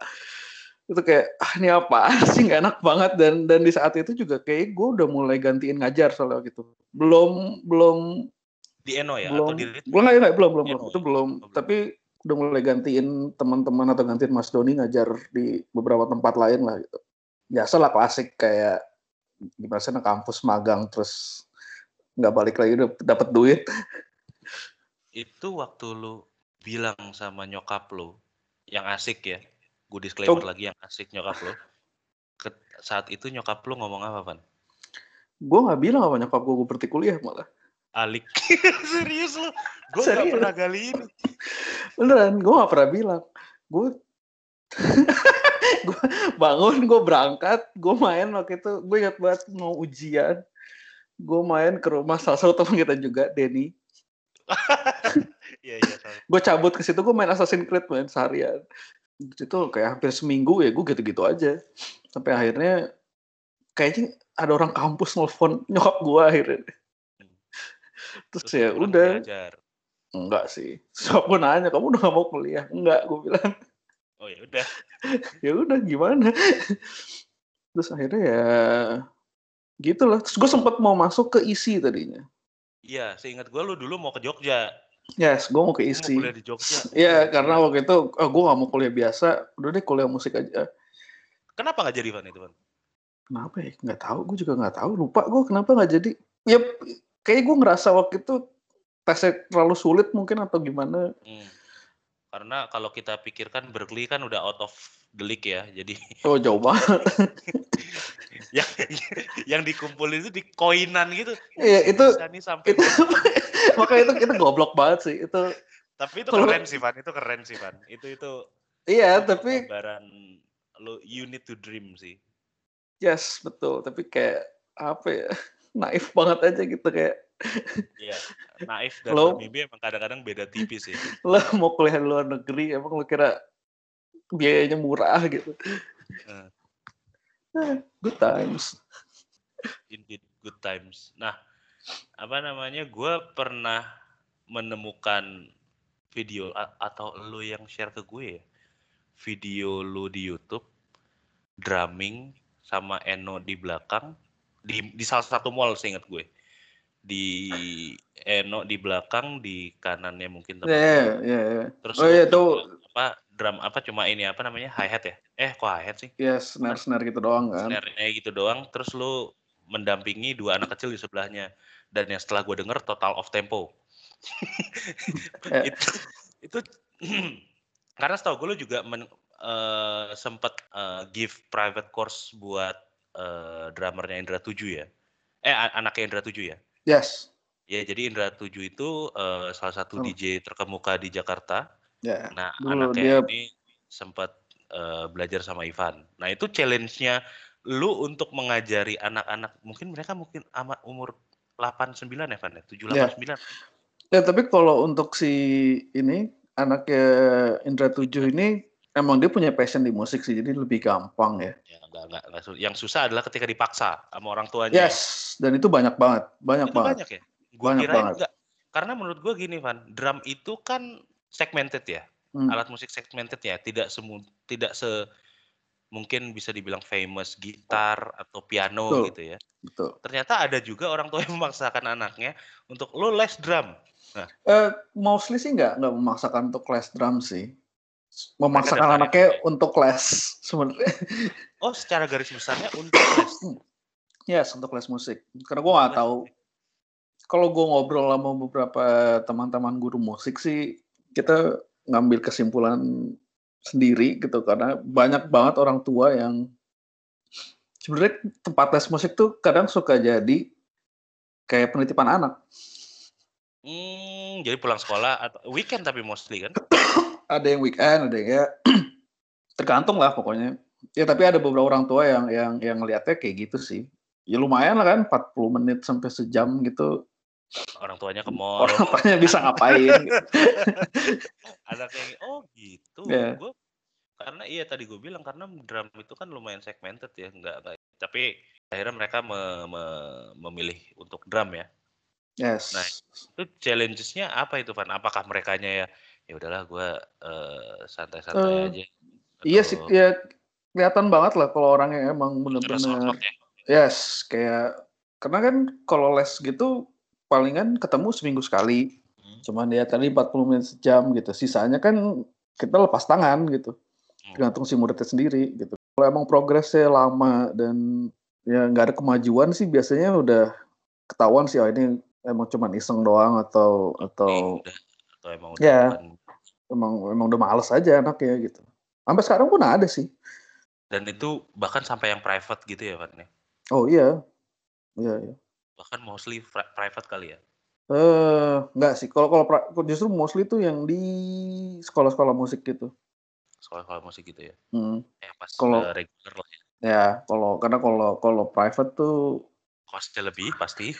itu kayak ah ini apa sih nggak enak banget dan dan di saat itu juga kayak gue udah mulai gantiin ngajar soalnya gitu belum belum Di Eno ya belum atau di Ritme? belum nggak nggak, belum belum belum ya? itu belum Oh, belum. tapi udah mulai gantiin teman-teman atau gantiin Mas Doni ngajar di beberapa tempat lain lah gitu biasa lah klasik kayak gimana sih kampus magang terus nggak balik lagi udah dapat duit Itu waktu lu bilang sama nyokap lu yang asik ya. Gue disclaimer lagi yang asik nyokap lu. Ke- saat itu nyokap lu ngomong apa, Van? gue nggak bilang apa nyokap gue gue berhenti kuliah malah Alik. Serius lu? Gue gak Serius. pernah gali ini. beneran gue nggak pernah bilang gue gue bangun gue berangkat gue main waktu itu gue ingat banget mau ujian gue main ke rumah salah satu teman kita juga Denny Iya, iya. gue cabut ke situ gue main Assassin's Creed main seharian itu kayak hampir seminggu ya gue gitu-gitu aja sampai akhirnya kayaknya ada orang kampus nelfon nyokap gue akhirnya terus, Terus ya udah diajar. enggak sih so gue nanya kamu udah gak mau kuliah enggak gue bilang Oh ya udah. ya udah gimana terus akhirnya ya gitu lah terus gue sempat mau masuk ke isi tadinya Iya, seingat gue lu dulu mau ke Jogja. yes gue mau ke Lu mau isi kuliah di Jogja. Iya, karena waktu itu oh, gue gak mau kuliah biasa, udah deh kuliah musik aja. Kenapa nggak jadi Van itu, Van? Kenapa ya? Nggak tahu, gue juga nggak tahu. Lupa gue kenapa nggak jadi. Ya, kayak gue ngerasa waktu itu tesnya terlalu sulit mungkin atau gimana. Hmm. Karena kalau kita pikirkan Berkeley kan udah out of the league ya. Jadi Oh jauh banget. yang yang dikumpulin itu di koinan gitu. Iya, itu- nih sampai itu makanya itu itu goblok banget sih. Itu tapi itu keren sih Van, itu keren sih Van. Itu itu iya, tapi gambaran lu you need to dream sih. yes betul. Tapi kayak apa ya? Naif banget aja gitu kayak Iya. Naif dan Lo- bermimpi emang kadang-kadang beda tipis ya. lo mau kuliah di luar negeri emang lo kira biayanya murah gitu. Eh. Good times. Indeed good times. Nah, apa namanya? Gue pernah menemukan video atau lu yang share ke gue ya, video lu di YouTube drumming sama Eno di belakang di di salah satu mall seingat gue. Di Eno di belakang, di kanannya mungkin teman. Iya, iya, iya. Terus Oh iya, tuh. apa drum apa cuma ini apa namanya hi hat ya? Eh kok hi hat sih? Ya snare-snare gitu doang kan. snare-nya gitu doang terus lu mendampingi dua anak kecil di sebelahnya dan yang setelah gue denger total off tempo Eh. itu itu karena setahu gue lu juga men, eh, sempet eh, give private course buat eh, drummernya Indra 7 ya eh anaknya Indra 7 ya Yes. ya jadi Indra 7 itu eh, salah satu Oh. DJ terkemuka di Jakarta Ya. Nah, Dulu anaknya dia- ini sempat eh, belajar sama Ivan. Nah, itu challenge-nya lu untuk mengajari anak-anak, mungkin mereka mungkin amat umur 8 9 ya, Van ya? 7 Ya. 8 9. Ya tapi kalau untuk si ini anaknya Indra 7 ini emang dia punya passion di musik sih jadi lebih gampang ya. Ya, enggak, enggak, enggak Yang susah adalah ketika dipaksa sama orang tuanya. Yes, dan itu banyak banget, banyak itu banget. banyak ya? Gua Banyak kirain banget. enggak. Karena menurut gua gini, Van, drum itu kan segmented ya. Hmm. Alat musik segmented ya, tidak semu tidak se mungkin bisa dibilang famous gitar atau piano Betul. gitu ya. Betul. ternyata ada juga orang tua yang memaksakan anaknya untuk lo les drum. Eh, mostly sih nggak nggak memaksakan untuk les drum sih. Memaksakan anaknya ya? untuk les sebenarnya. Oh, secara garis besarnya untuk les. Yes, untuk les musik. Karena gue nggak tahu. Kalau gue ngobrol sama beberapa teman-teman guru musik sih, kita ngambil kesimpulan sendiri gitu karena banyak banget orang tua yang sebenarnya tempat les musik tuh kadang suka jadi kayak penitipan anak. Hmm, jadi pulang sekolah atau weekend tapi mostly kan? Ada yang weekend, ada yang ya tergantung lah pokoknya. Ya tapi ada beberapa orang tua yang yang yang ngeliatnya kayak gitu sih. Ya lumayan lah kan 40 menit sampai sejam gitu. Orang tuanya ke mall. Orang tuanya bisa ngapain. gitu. Anaknya oh gitu. Iya. Gua karena iya tadi gue bilang karena drum itu kan lumayan segmented ya, enggak, enggak. Tapi akhirnya mereka me- me- memilih untuk drum ya. Yes. Nah, Itu challenges-nya apa itu, Van? Apakah merekanya ya ya udahlah gue santai-santai Eh, aja. Iya sih, Atau ya kelihatan banget lah kalau orang yang emang bener-bener otot ya? yes, kayak karena kan kalau les gitu palingan ketemu seminggu sekali. Hmm. Cuman dia tadi 40 menit sejam gitu. Sisanya kan kita lepas tangan gitu. Hmm. Tergantung si muridnya sendiri gitu. Kalau emang progresnya lama dan ya nggak ada kemajuan sih biasanya udah ketahuan sih oh ini emang cuma iseng doang atau atau atau emang udah Ya. bukan- emang emang udah males aja anaknya gitu. Sampai sekarang pun ada sih. dan itu bahkan sampai yang private gitu ya Van ya. Oh iya. Iya, iya. Bahkan mostly pri- private kali ya. Eh, enggak sih. Kalau kalau justru mostly tuh yang di sekolah-sekolah musik gitu. Sekolah-sekolah musik gitu ya. Hmm. Yang pas Kalau- udah regular lah ya. Ya, kalau karena kalau kalau private tuh Costnya lebih pasti.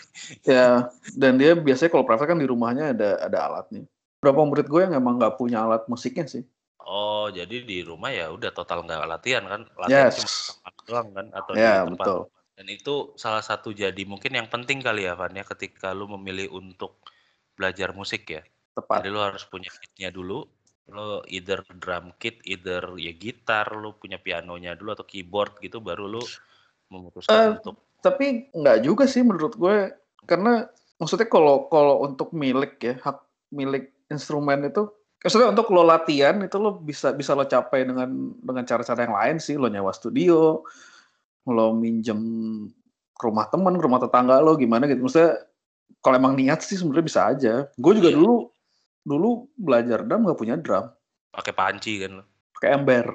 ya dan dia biasanya kalau private kan di rumahnya ada ada alatnya. Berapa murid gue yang emang nggak punya alat musiknya sih. Oh, jadi di rumah ya udah total nggak latihan kan? Latihan Yes. cuma doang kan atau Ya, di tempat. betul. Dan itu salah satu jadi mungkin yang penting kali ya Van ya ketika lu memilih untuk belajar musik ya. Tepat. Jadi lu harus punya kitnya dulu. Lu either drum kit, either ya gitar, lu punya pianonya dulu atau keyboard gitu baru lu memutuskan Eh, untuk Tapi nggak juga sih menurut gue karena maksudnya kalau kalau untuk milik ya hak milik instrumen itu maksudnya untuk lo latihan itu lo bisa bisa lo capai dengan dengan cara-cara yang lain sih lo nyewa studio lo minjem ke rumah teman ke rumah tetangga lo gimana gitu maksudnya kalau emang niat sih sebenarnya bisa aja gue juga Iya. dulu dulu belajar drum nggak punya drum pakai panci kan lu. pakai ember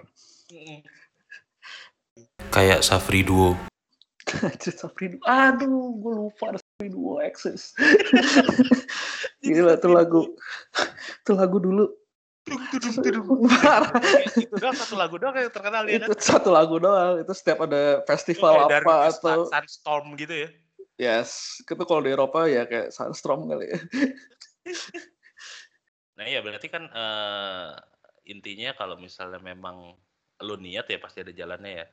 Kayak Safri Duo. Duo. Aduh, gue lupa ada Sapri Duo Access. Gila tuh lagu. Tuh lagu dulu. Parah. itu doang satu lagu doang yang terkenal ya itu satu lagu doang. Itu setiap ada festival apa Darius atau Sunstorm gitu ya. yes, itu kalau di Eropa ya kayak Sunstrom kali ya. Nah iya berarti kan eh, intinya kalau misalnya memang lu niat ya pasti ada jalannya ya.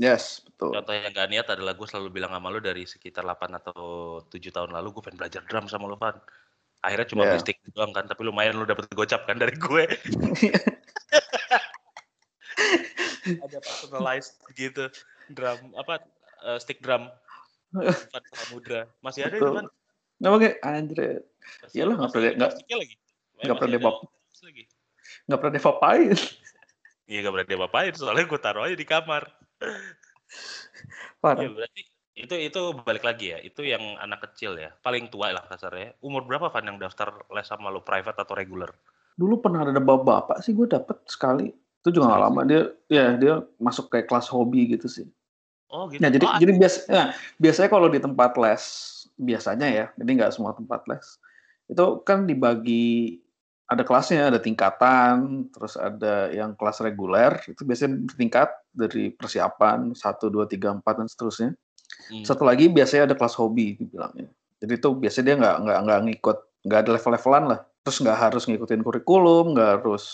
Yes, betul. Contoh yang gak niat adalah gue selalu bilang sama lu dari sekitar 8 atau 7 tahun lalu gue pengen belajar drum sama lu Van. Akhirnya cuma Iya. beli stick doang kan, tapi lumayan lu dapet gocap kan dari gue. ada personalized gitu drum apa eh, stick drum Van Samudra masih ada itu kan Nggak pakai anjir. Iyalah, nggak pernah- nggak- lagi nggak pernah lagi Nggak pernah dipapain. iya nggak pernah dia apain soalnya gue taruh aja di kamar Parah. Iya berarti itu itu balik lagi ya itu yang anak kecil ya paling tua lah kasarnya umur berapa Van yang daftar les sama lu private atau regular Dulu pernah ada bapak-bapak sih gue dapet sekali. Itu juga Serius? lama dia ya dia masuk kayak kelas hobi gitu sih. oh gitu Nah, jadi Oh, jadi biasa ya, biasanya kalau di tempat les biasanya ya, jadi nggak semua tempat les. Itu kan dibagi ada kelasnya, ada tingkatan, terus ada yang kelas reguler, itu biasanya bertingkat dari persiapan 1 2 3 4 dan seterusnya. hmm. Satu lagi biasanya ada kelas hobi dibilangnya. Jadi itu biasanya dia nggak nggak nggak ngikut, nggak ada level-levelan lah. Terus nggak harus ngikutin kurikulum, nggak harus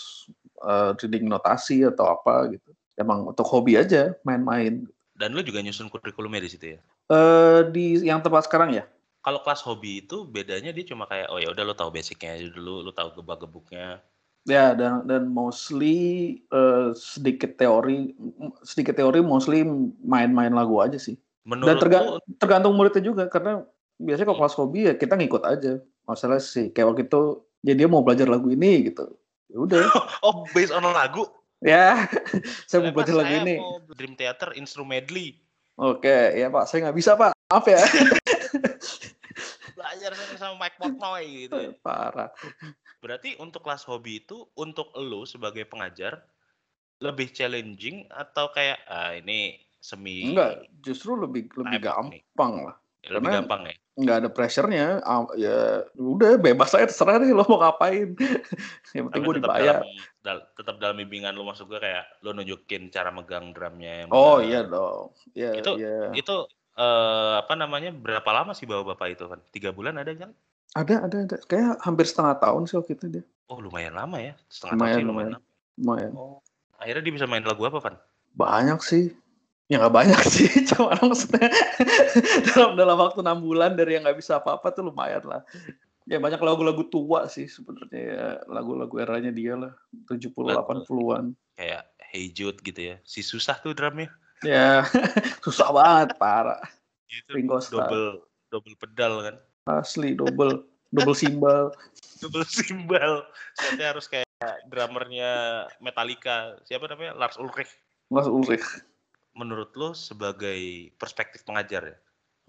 eh, reading notasi atau apa gitu. Emang untuk hobi aja, main-main. dan lu juga nyusun kurikulumnya di situ ya Eh di yang tempat sekarang ya. kalau kelas hobi itu bedanya dia cuma kayak oh ya udah lu tahu basicnya dulu lu tahu gebak-gebuknya Ya dan dan mostly eh, sedikit teori, sedikit teori mostly main-main lagu aja sih. Dan menurut terga- lu tergantung muridnya juga karena biasanya kalau kelas hobi ya kita ngikut aja. Masalah sih kayak waktu itu ya dia mau belajar lagu ini gitu. Ya udah. oh based on lagu ya, saya mau belajar lagu ini. mau Dream Theater instrumentally Oke, ya Pak, saya nggak bisa Pak. Maaf ya. belajar sama Mike Portnoy gitu ya. Parah. Berarti untuk kelas hobi itu untuk lu sebagai pengajar lebih challenging atau kayak ah ini semi Enggak, justru lebih lebih Tembak nih. gampang lah. ya, lebih karena- gampang ya? nggak ada pressure-nya ah, ya udah bebas aja terserah deh lo mau ngapain yang penting gue tetap dibayar dalam dal- tetap dalam bimbingan lu maksud gue kayak lu nunjukin cara megang drumnya yang oh benar. iya dong ya Itu- iya. Itu eh, apa namanya berapa lama sih bawa bapak itu kan? Tiga bulan ada kan? Ada ada ada kayak hampir setengah tahun sih waktu itu dia Oh lumayan lama ya, setengah tahun Lumayan, sih lumayan. lumayan. lumayan Oh, akhirnya dia bisa main lagu apa kan? banyak sih ya nggak banyak sih cuma maksudnya dalam dalam waktu enam bulan dari yang nggak bisa apa-apa tuh lumayan lah ya banyak lagu-lagu tua sih sebenarnya ya lagu-lagu eranya dia lah 70 Lagu- 80-an Kayak Hey Jude gitu ya. Si susah tuh drumnya. ya susah banget parah Gitu. Ringo Starr. Double double pedal kan. Asli double double simbal Double simbal. Setnya harus kayak drummernya Metallica. Siapa namanya? Lars Ulrich. Mas Ulrich menurut lo sebagai perspektif pengajar ya?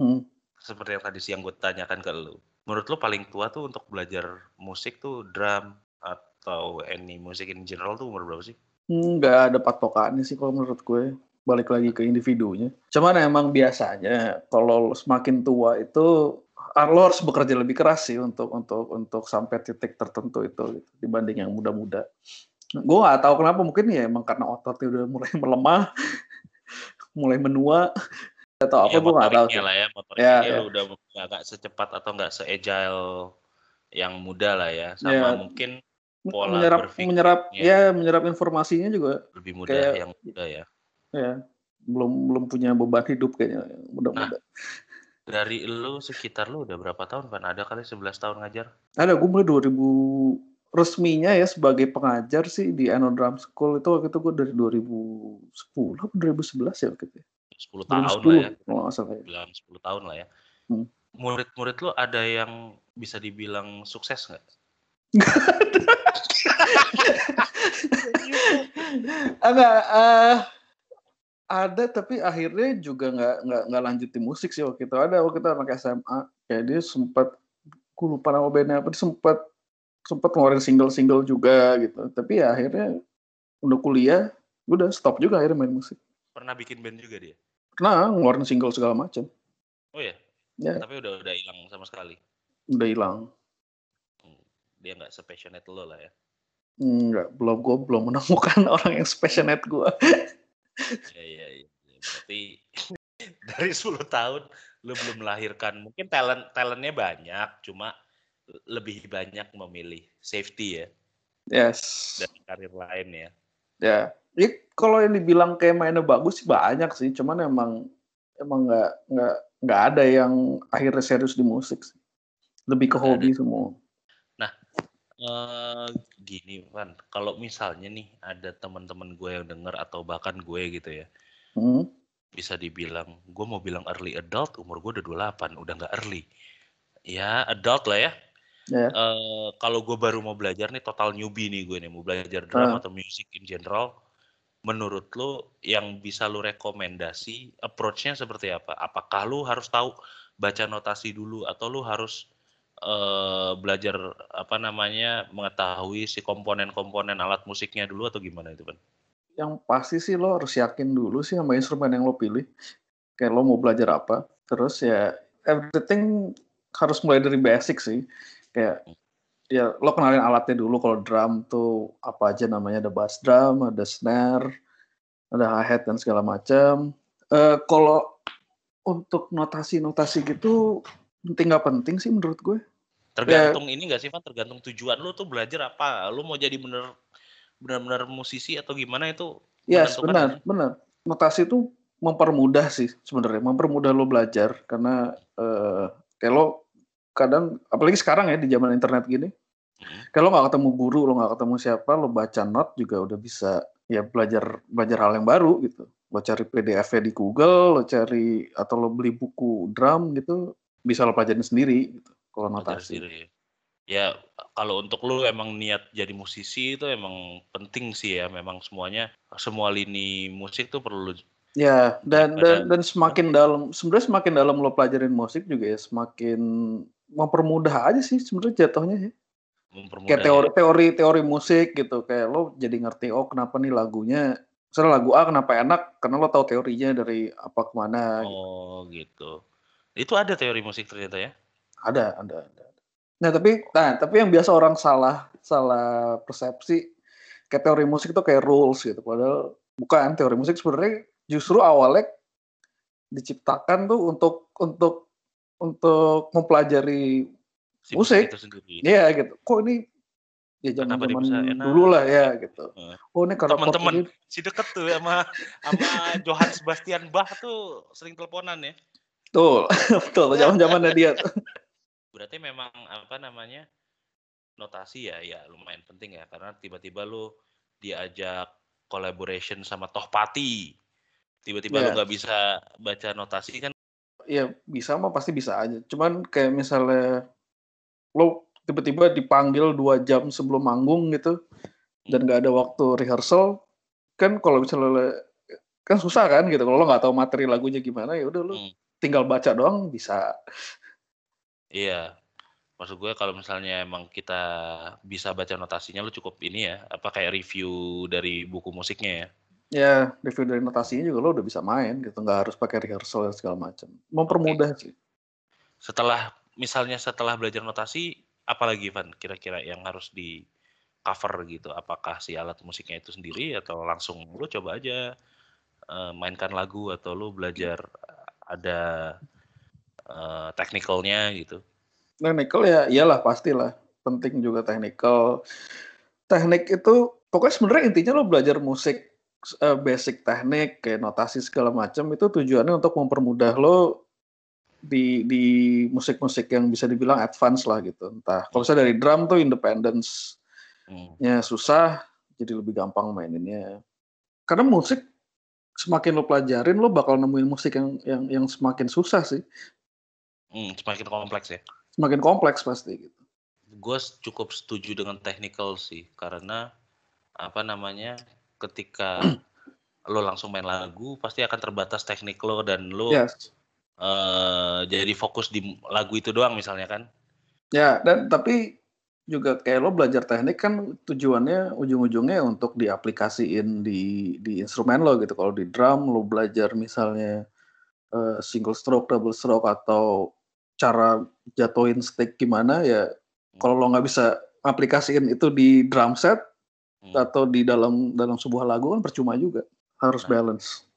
Hmm. Seperti yang tadi siang gue tanyakan ke lo. Menurut lo paling tua tuh untuk belajar musik tuh drum atau any musik in general tuh umur berapa sih? Nggak ada patokannya sih kalau menurut gue. Balik lagi ke individunya. Cuman emang biasanya kalau semakin tua itu lo harus bekerja lebih keras sih untuk untuk untuk sampai titik tertentu itu gitu, dibanding yang muda-muda. Gue nggak tahu kenapa mungkin ya emang karena ototnya udah mulai melemah, mulai menua atau apa Ya gue nggak tahu sih. lah ya, motoriknya Ya, ya. udah nggak secepat atau nggak se-agile yang muda lah ya. Sama Ya. mungkin pola menyerap menyerap ya menyerap informasinya juga lebih mudah kayak yang muda ya. ya belum belum punya beban hidup kayaknya yang Nah, muda-muda. Dari lu sekitar lu udah berapa tahun kan? Ada kali 11 tahun ngajar? Ada gue mulai 2000 resminya ya sebagai pengajar sih di Ano Drum School itu waktu itu gue dari 2010 atau 2011 ya waktu itu. ya. 10 tahun lah ya. 2010 kalau nggak salah ya. Bilang 10 tahun lah ya. Hmm. Murid-murid lu ada yang bisa dibilang sukses nggak? Enggak, eh ada tapi akhirnya juga nggak nggak nggak lanjut di musik sih waktu itu. Ada waktu itu anak SMA, kayak dia sempat gue lupa nama bandnya apa, dia sempat sempat ngeluarin single-single juga gitu. Tapi ya akhirnya udah kuliah, udah stop juga akhirnya main musik. Pernah bikin band juga dia? Nah, ngeluarin single segala macam, Oh ya? Ya. Tapi udah udah hilang sama sekali. udah hilang. Hmm. Dia nggak se-passionate lo lah ya. Enggak, belum gue belum menemukan orang yang passionate gue. Iya iya iya. Berarti dari 10 tahun lu belum melahirkan. Mungkin talent talentnya banyak, cuma lebih banyak memilih safety ya Yes. dari karir lain ya. Ya, ya kalau yang dibilang kayak mainnya bagus sih banyak sih, cuman emang emang nggak nggak nggak ada yang akhirnya serius di musik sih. Lebih ke hobi semua. Eh gini Van, kalau misalnya nih ada teman-teman gue yang denger atau bahkan gue gitu ya, Hmm. bisa dibilang gue mau bilang early adult, umur gue udah 28, udah nggak early. Ya, adult lah ya. Ya. Eh kalau gue baru mau belajar nih total newbie nih gue nih mau belajar Ah. atau music in general. Menurut lo yang bisa lo rekomendasi approach-nya seperti apa? Apakah lo harus tahu baca notasi dulu atau lo harus eh belajar apa namanya mengetahui si komponen-komponen alat musiknya dulu atau gimana itu kan? Yang pasti sih lo harus yakin dulu sih sama instrumen yang lo pilih. Kayak lo mau belajar apa. Terus ya everything harus mulai dari basic sih. Kayak ya lo kenalin alatnya dulu kalau drum tuh apa aja namanya ada bass drum, ada snare, ada hi-hat dan segala macam. Eh kalau untuk notasi-notasi gitu penting nggak penting sih menurut gue. Tergantung ini enggak sih Van? Tergantung tujuan lo tuh belajar apa? Lo mau jadi bener benar-benar musisi atau gimana itu Yes, benar, sih? benar. Notasi itu mempermudah sih sebenarnya, mempermudah lo belajar karena eh kayak lo kadang apalagi sekarang ya di zaman internet gini, Mm. kalau nggak ketemu guru, lo nggak ketemu siapa, lo baca not juga udah bisa ya belajar belajar hal yang baru gitu. Lo cari PDF-nya di Google, lo cari atau lo beli buku drum gitu, bisa lo pelajarin sendiri gitu. Kalau notasi. sendiri. Ya, kalau untuk lu emang niat jadi musisi itu emang penting sih ya. Memang semuanya, semua lini musik tuh perlu Ya, dan dan dan semakin dalam sebenarnya semakin dalam lo pelajarin musik juga ya semakin mempermudah aja sih sebenarnya jatuhnya ya. mempermudah Kayak ya. teori musik gitu kayak lo jadi ngerti oh kenapa nih lagunya misalnya lagu A kenapa enak karena lo tahu teorinya dari apa ke mana gitu. Oh, gitu. Itu ada teori musik ternyata ya. ada ada ada nah tapi nah tapi yang biasa orang salah salah persepsi kayak teori musik itu kayak rules gitu padahal bukan teori musik sebenarnya justru awalnya diciptakan tuh untuk untuk untuk mempelajari Si Musik. Iya gitu. Kok ini ya zaman dia zaman dulu lah ya gitu. Oh ini karena Teman-teman. Si deket tuh sama sama Johann Sebastian Bach tuh sering teleponan ya. Betul betul zaman zamannya dia. Berarti memang apa namanya? Notasi ya ya lumayan penting ya karena tiba-tiba lu diajak collaboration sama Tohpati. Tiba-tiba lu Iya. nggak bisa baca notasi kan Iya bisa mah pasti bisa aja. Cuman kayak misalnya lo tiba-tiba dipanggil dua jam sebelum manggung gitu dan nggak ada waktu rehearsal kan kalau misalnya kan susah kan gitu kalau lo nggak tahu materi lagunya gimana ya udah lo hmm. Tinggal baca doang bisa. Iya. Maksud gue kalau misalnya emang kita bisa baca notasinya lo cukup ini ya apa kayak review dari buku musiknya ya? Ya review dari notasinya juga lo udah bisa main gitu nggak harus pakai rehearsal segala macam mempermudah okay. sih. Setelah misalnya setelah belajar notasi apalagi Van kira-kira yang harus di cover gitu? Apakah si alat musiknya itu sendiri atau langsung lo coba aja uh, mainkan lagu atau lo belajar ada uh, technicalnya gitu technical ya iyalah pastilah penting juga technical teknik itu pokoknya sebenarnya intinya lo belajar musik uh, basic teknik kayak notasi segala macam itu tujuannya untuk mempermudah lo di di musik-musik yang bisa dibilang advance lah gitu. Entah kalau saya dari drum tuh independence-nya hmm. susah, jadi lebih gampang maininnya. Karena musik semakin lo pelajarin lo bakal nemuin musik yang yang yang semakin susah sih. Hmm, semakin kompleks ya. Semakin kompleks pasti gitu. Gue cukup setuju dengan technical sih karena apa namanya ketika lo langsung main lagu pasti akan terbatas teknik lo dan lo yes uh, jadi fokus di lagu itu doang misalnya kan? Ya, dan tapi juga kayak lo belajar teknik kan tujuannya ujung-ujungnya untuk diaplikasiin di di instrumen lo gitu. Kalau di drum lo belajar misalnya uh, single stroke, double stroke atau cara jatuhin stick gimana ya. Hmm. Kalau lo nggak bisa aplikasiin itu di drum set hmm. atau di dalam dalam sebuah lagu kan percuma juga. Harus nah. balance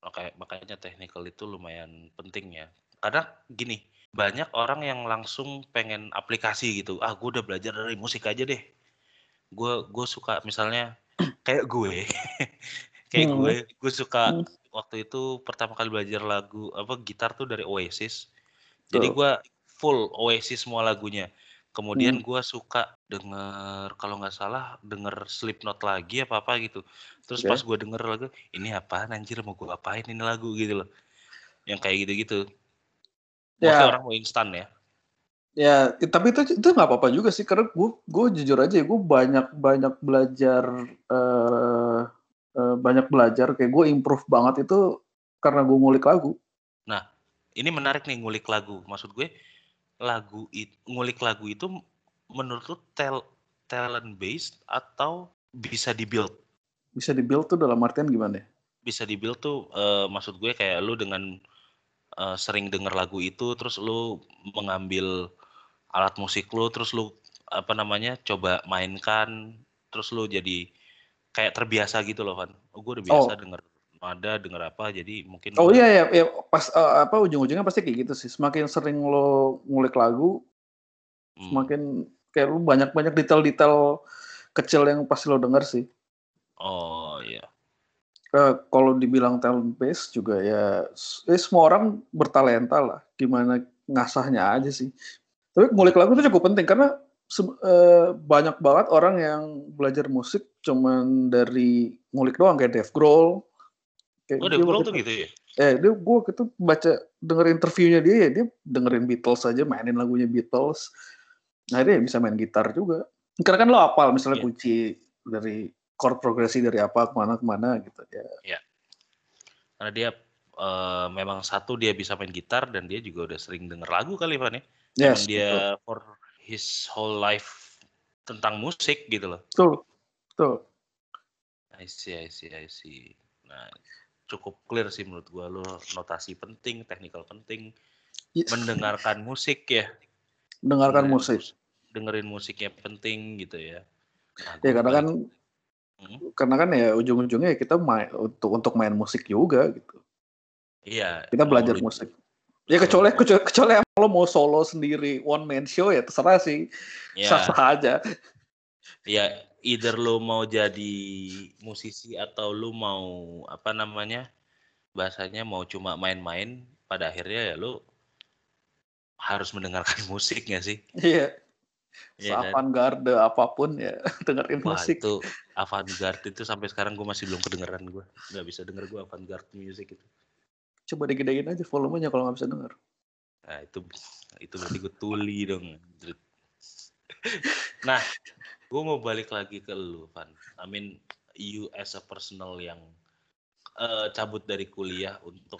makanya makanya technical itu lumayan penting ya karena gini banyak orang yang langsung pengen aplikasi gitu ah gue udah belajar dari musik aja deh gue gue suka misalnya kayak gue kayak hmm. gue gue suka hmm. waktu itu pertama kali belajar lagu apa gitar tuh dari Oasis jadi gue full Oasis semua lagunya Kemudian hmm. gue suka denger kalau nggak salah denger Slipknot lagi apa apa gitu. Terus okay. pas gue denger lagu, ini apa anjir mau gue apain ini lagu gitu loh. Yang kayak gitu-gitu. Ya. orang mau instan ya. Ya, tapi itu itu nggak apa-apa juga sih karena gue gue jujur aja gue banyak banyak belajar uh, uh, banyak belajar kayak gue improve banget itu karena gue ngulik lagu. Nah, ini menarik nih ngulik lagu. Maksud gue lagu itu ngulik lagu itu menurut lu tel talent based atau bisa dibuild? Bisa dibuild tuh dalam artian gimana? Bisa dibuild tuh uh, maksud gue kayak lu dengan uh, sering denger lagu itu terus lu mengambil alat musik lu terus lu apa namanya coba mainkan terus lu jadi kayak terbiasa gitu loh kan. Oh, gue udah biasa oh. denger ada dengar apa jadi mungkin oh iya ya, ya pas uh, apa ujung-ujungnya pasti kayak gitu sih semakin sering lo ngulik lagu hmm. semakin kayak lu banyak-banyak detail-detail kecil yang pasti lo denger sih oh iya uh, kalau dibilang talent base juga ya eh, semua orang bertalenta lah gimana ngasahnya aja sih tapi ngulik lagu itu cukup penting karena uh, banyak banget orang yang belajar musik cuman dari ngulik doang kayak Dave Grohl Kayak oh, Dave Grohl tuh gitu ya? Eh, dia gue gitu baca denger interviewnya dia ya dia dengerin Beatles aja, mainin lagunya Beatles. Nah dia bisa main gitar juga. Karena kan lo apal misalnya yeah. kunci dari chord progresi dari apa ke mana ke mana gitu ya. Iya. Karena dia uh, memang satu dia bisa main gitar dan dia juga udah sering denger lagu kali Van ya. Yes, dia betul. for his whole life tentang musik gitu loh. Betul. Betul. I see, I see, I see. Nah, cukup clear sih menurut gua lo notasi penting, technical penting, yes. mendengarkan musik ya. Mendengarkan musik. Dengerin musiknya penting gitu ya. Nah, ya karena kan hmm? karena kan ya ujung-ujungnya kita main untuk untuk main musik juga gitu. Iya. Kita belajar musik. Ya kecuali kecuali, kecuali lo mau solo sendiri one man show ya terserah sih. Ya. Sah-sah aja. Iya, either lu mau jadi musisi atau lu mau apa namanya bahasanya mau cuma main-main pada akhirnya ya lu harus mendengarkan musik gak sih? Iya. Yeah, avant-garde apa pun ya dengerin Wah, musik. itu avant-garde itu sampai sekarang gue masih belum kedengeran gue. Gak bisa denger gue avant-garde musik itu. Coba digedein aja volumenya kalau nggak bisa denger. Nah itu itu berarti gue tuli dong. nah gue mau balik lagi ke lu Van I mean you as a personal yang uh, cabut dari kuliah untuk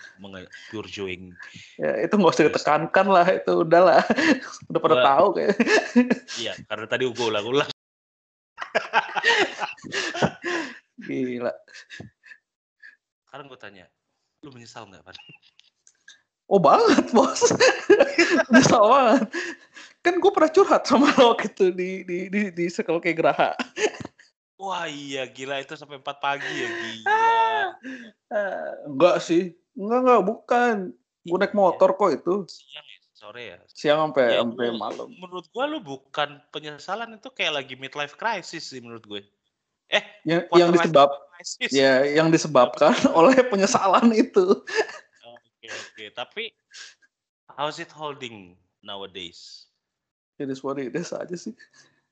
pursuing ya itu nggak usah ditekankan lah itu udahlah udah pada tahu kayak iya karena tadi gue ulang-ulang gila sekarang gue tanya lu menyesal nggak Pan? Oh banget bos, menyesal banget. Kan gue pernah curhat sama lo gitu di di di, di Circle K Geraha. Wah iya gila itu sampai 4 pagi ya gila. Uh, enggak sih, enggak enggak bukan. Gue naik motor kok itu. Siang ya, sore ya. Siang sampai ya, sampai malam. Menurut gue lu bukan penyesalan itu kayak lagi midlife crisis sih menurut gue. Eh, yang, yang disebab crisis. ya yang disebabkan oleh penyesalan itu. Oke oke, tapi how's it holding nowadays? It is what it is aja sih.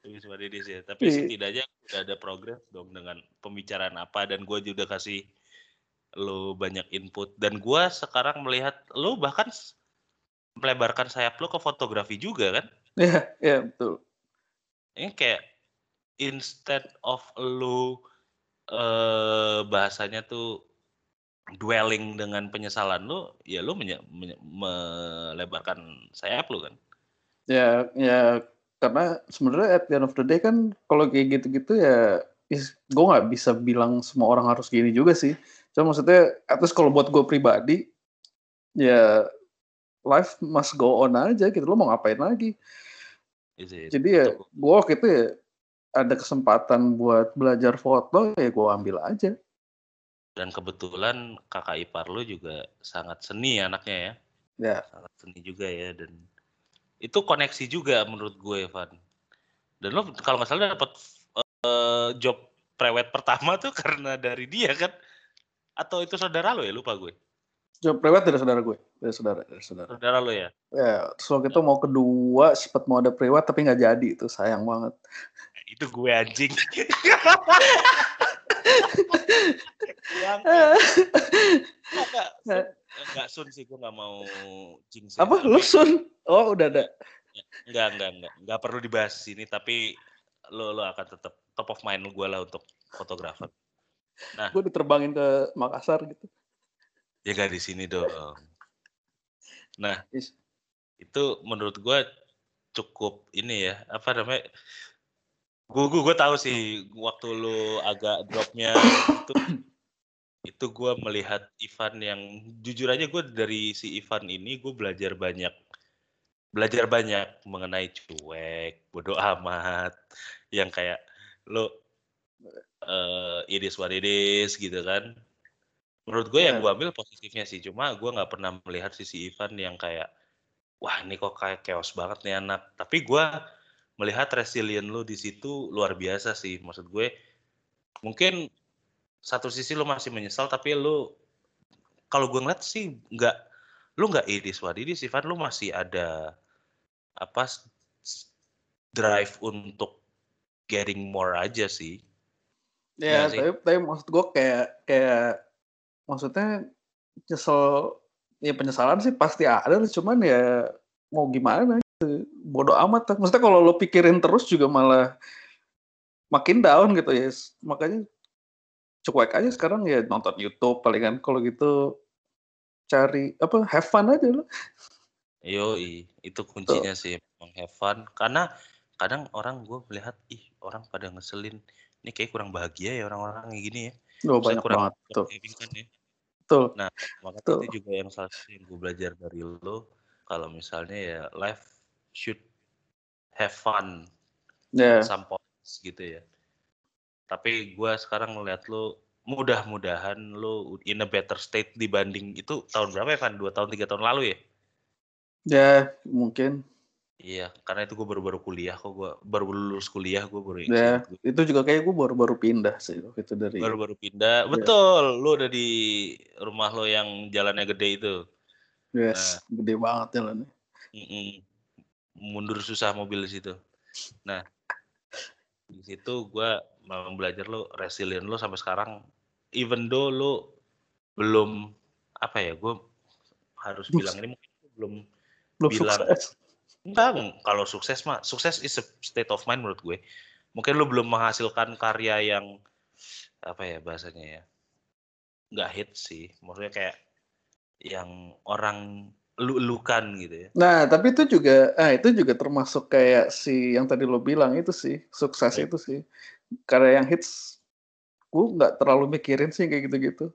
It is what it is ya. Tapi yeah. setidaknya udah ada progres dong dengan pembicaraan apa dan gue juga kasih lo banyak input dan gue sekarang melihat lo bahkan melebarkan sayap lo ke fotografi juga kan? Iya, yeah, iya yeah, betul. Ini kayak instead of lo uh, bahasanya tuh dwelling dengan penyesalan lo, ya lo menye, menye, melebarkan sayap lo kan? Ya, ya karena sebenarnya at the end of the day kan kalau kayak gitu-gitu ya gue nggak bisa bilang semua orang harus gini juga sih. Cuma maksudnya, atas kalau buat gue pribadi, ya life must go on aja gitu. Lo mau ngapain lagi? Jadi ya gue waktu itu ya ada kesempatan buat belajar foto ya gue ambil aja. Dan kebetulan kakak ipar lo juga sangat seni anaknya ya. Ya. Sangat seni juga ya dan itu koneksi juga menurut gue Evan dan lo kalau nggak salah dapat uh, job prewed pertama tuh karena dari dia kan atau itu saudara lo ya lupa gue job prewed dari saudara gue dari saudara dari saudara saudara lo ya ya terus waktu itu mau kedua sempat mau ada prewed tapi nggak jadi itu sayang banget itu gue anjing yang Enggak Sun sih, gue nggak mau jinx. Apa lu Sun? Oh udah ada. Enggak, enggak, enggak. Enggak perlu dibahas sini, tapi lo lo akan tetap top of mind gue lah untuk fotografer. Nah, gue diterbangin ke Makassar gitu. Ya gak di sini dong. Nah, Is. itu menurut gue cukup ini ya, apa namanya? Gue gue gue tahu sih waktu lu agak dropnya itu itu gue melihat Ivan yang jujur aja gue dari si Ivan ini gue belajar banyak belajar banyak mengenai cuek bodoh amat yang kayak lo uh, it is what it is gitu kan menurut gue yeah. yang iya. gue ambil positifnya sih cuma gue nggak pernah melihat sisi Ivan yang kayak wah ini kok kayak chaos banget nih anak tapi gue melihat resilient lo di situ luar biasa sih maksud gue mungkin satu sisi lu masih menyesal tapi lu kalau gue ngeliat sih nggak lu nggak idis wadidis Ivan lu masih ada apa drive untuk getting more aja sih ya, ya tapi, tapi maksud gue kayak kayak maksudnya nyesel ya penyesalan sih pasti ada cuman ya mau gimana gitu. bodoh amat maksudnya kalau lo pikirin terus juga malah makin down gitu ya makanya cuek aja sekarang ya nonton YouTube paling kan kalau gitu cari apa have fun aja lo. Yo, itu kuncinya Tuh. sih have fun karena kadang orang gue melihat ih orang pada ngeselin ini kayak kurang bahagia ya orang-orang kayak gini ya. Oh, banyak kurang banget. Tuh. Kan ya. Tuh. Nah, makanya Tuh. itu juga yang salah satu yang gue belajar dari lo kalau misalnya ya life should have fun. Yeah. Some points gitu ya tapi gue sekarang ngeliat lu mudah-mudahan lu in a better state dibanding itu tahun berapa ya kan dua tahun tiga tahun lalu ya ya mungkin iya karena itu gue baru-baru kuliah kok gue baru lulus kuliah gue baru ya itu juga kayak gue baru-baru pindah sih itu dari baru-baru pindah ya. betul lu udah di rumah lo yang jalannya gede itu yes nah, gede banget jalannya mm -mm. mundur susah mobil di situ nah di situ gue mau belajar lo resilient lo sampai sekarang even though lo belum apa ya gue harus Bus. bilang ini mungkin belum, belum bilang sukses. Enggak kalau sukses mah sukses is a state of mind menurut gue mungkin lo belum menghasilkan karya yang apa ya bahasanya ya nggak hit sih. Maksudnya kayak yang orang lu-lukan gitu ya. Nah, tapi itu juga, ah itu juga termasuk kayak si yang tadi lo bilang itu sih sukses Iya. itu sih. Karena yang hits, gue nggak terlalu mikirin sih kayak gitu-gitu.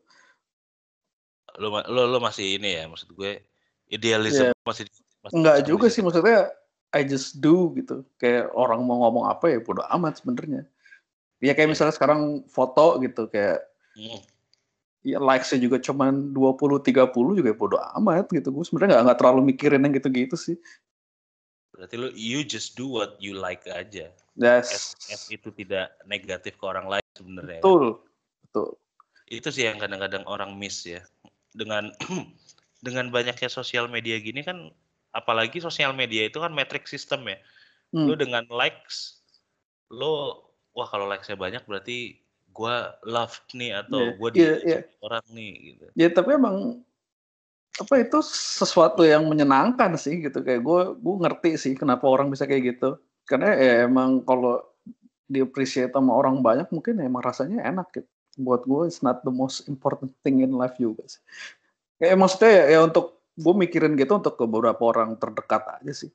Lo, lo, lo masih ini ya, maksud gue idealisme masih, masih Enggak juga sih maksudnya I just do gitu. Kayak orang mau ngomong apa ya bodo amat sebenarnya. Ya kayak Iya. misalnya sekarang foto gitu kayak Hmm. ya likes-nya juga cuman 20 30 juga bodo amat gitu. Gue sebenarnya nggak nggak terlalu mikirin yang gitu-gitu sih. Berarti lo you just do what you like aja. Yes. As, as itu tidak negatif ke orang lain sebenarnya. Betul. Betul. Itu sih yang kadang-kadang orang miss ya. Dengan dengan banyaknya sosial media gini kan apalagi sosial media itu kan metric system ya. Hmm. Lo dengan likes lo wah kalau likes-nya banyak berarti gua love nih atau Iya, gua iya, di iya. orang nih gitu. Ya tapi emang apa itu sesuatu yang menyenangkan sih gitu kayak gue gue ngerti sih kenapa orang bisa kayak gitu karena ya emang kalau di appreciate sama orang banyak mungkin ya emang rasanya enak gitu buat gue it's not the most important thing in life juga sih kayak maksudnya ya, ya untuk gue mikirin gitu untuk ke beberapa orang terdekat aja sih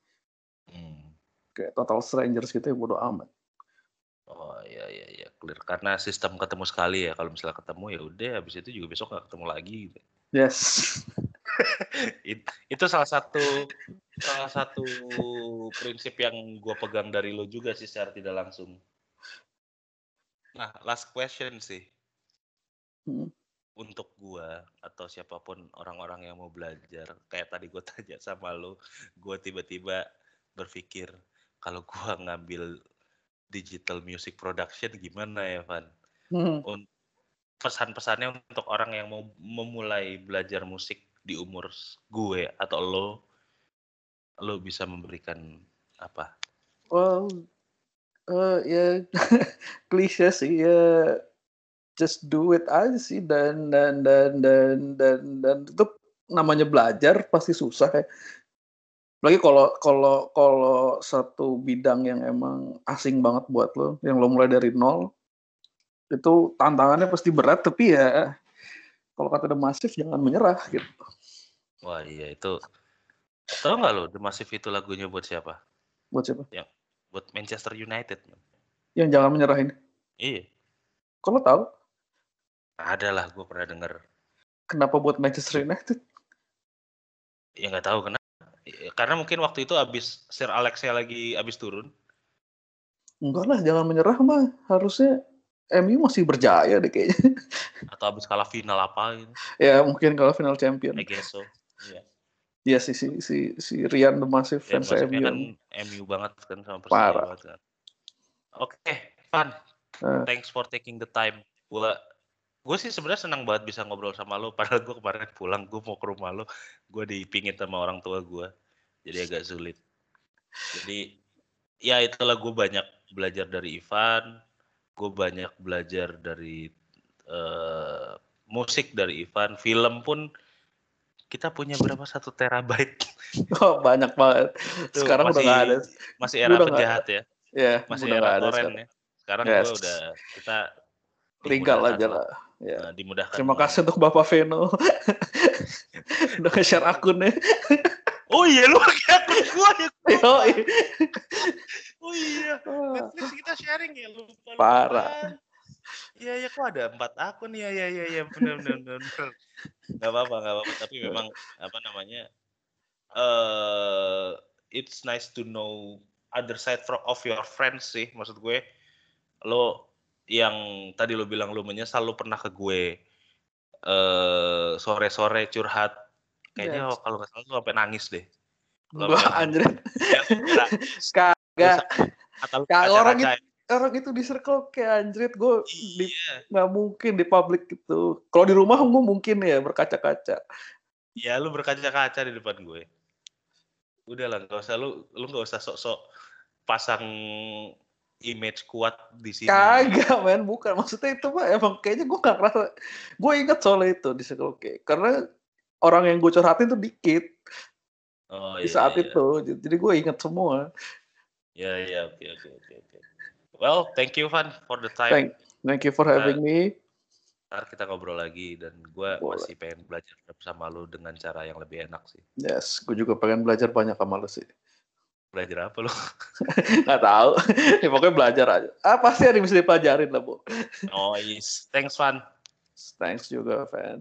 Hmm. kayak total strangers gitu ya bodo amat Oh iya iya iya clear karena sistem ketemu sekali ya kalau misalnya ketemu ya udah habis itu juga besok nggak ketemu lagi gitu. yes It- itu salah satu salah satu prinsip yang gue pegang dari lo juga sih secara tidak langsung. Nah, last question sih Hmm. Untuk gua atau siapa pun orang-orang yang mau belajar. Kayak tadi gue tanya sama lo, gue tiba-tiba berpikir kalau gua ngambil digital music production gimana ya, Van? Hmm. Un- pesan-pesannya untuk orang yang mau memulai belajar musik di umur gue atau lo lo bisa memberikan apa well eh ya klise sih ya just do it aja sih dan dan dan dan dan dan itu namanya belajar pasti susah ya. Lagi kalau kalau kalau satu bidang yang emang asing banget buat lo, yang lo mulai dari nol, itu tantangannya pasti berat. Tapi ya kalau kata The Massive jangan menyerah gitu. wah iya itu tau nggak lo The Massive itu lagunya buat siapa Buat siapa? buat Manchester United. Yang jangan menyerah ini. iya Kalau tahu ada lah gue pernah denger kenapa buat Manchester United? ya nggak tahu kenapa Ya, karena mungkin waktu itu abis Sir Alexnya lagi abis turun Enggak lah, jangan menyerah mah. Harusnya MU masih berjaya deh kayaknya. atau abis kalah final apa gitu ya mungkin kalau final champion. I guess so iya Iya sih si si si Rian the Massive Ya, fans MU. kan MU banget kan sama Persija Parah. kan. Oke, Van, Eh. thanks for taking the time. Gua gue sih sebenarnya senang banget bisa ngobrol sama lo. Padahal gue kemarin pulang, gue mau ke rumah lo, gue dipingit sama orang tua gue, jadi agak sulit. Jadi ya itulah gue banyak belajar dari Ivan, gue banyak belajar dari eh, musik dari Ivan, film pun kita punya berapa satu terabyte. Oh, banyak banget. Sekarang udah masih- nggak ada. Masih era Udah penjahat ya. Ya, masih udah era torrent sekarang. ya. Sekarang Yes. gue udah kita Legal dimudahkan aja lah. Ya. Nah, dimudahkan. Terima kasih untuk Bapak Veno. udah nge-share akunnya. Oh iya lu pakai akun gue ya. Yo, Oh iya. Netflix kita sharing ya lupa. lupa. Parah. Iya iya kok ada empat akun ya ya ya ya benar benar benar. Gak apa-apa gak apa-apa tapi memang apa namanya eh it's nice to know other side from of your friends sih maksud gue lo yang tadi lo bilang lo menyesal lo pernah ke gue eh sore-sore curhat kayaknya Yes. kalau nggak salah lo sampai nangis deh Lo Gua sampai anjir. Ya, enggak. Kagak. Kagak, orang kaca-kacain. Orang itu di circle kayak anjrit gue iya nggak mungkin di publik gitu. Kalau di rumah gue mungkin ya berkaca-kaca. ya lu berkaca-kaca di depan gue udah lah nggak usah lu lu nggak usah sok-sok pasang image kuat di sini Kagak men, bukan. Maksudnya itu mah emang kayaknya gue gak ngerasa. Gue inget soal itu di Circle K. Karena orang yang gue curhatin tuh dikit oh, di iya, saat iya. itu. Jadi gue inget semua. ya ya oke oke oke oke well thank you Van for the time Thank, thank you for having me. ntar kita ngobrol lagi dan gue masih pengen belajar sama lu dengan cara yang lebih enak sih. Yes, gue juga pengen belajar banyak sama lu sih. Belajar apa lu? Gak tahu. ya, pokoknya belajar aja. Ah pasti ada yang bisa dipelajarin lah bu. Oh is, thanks Van. Thanks juga Van.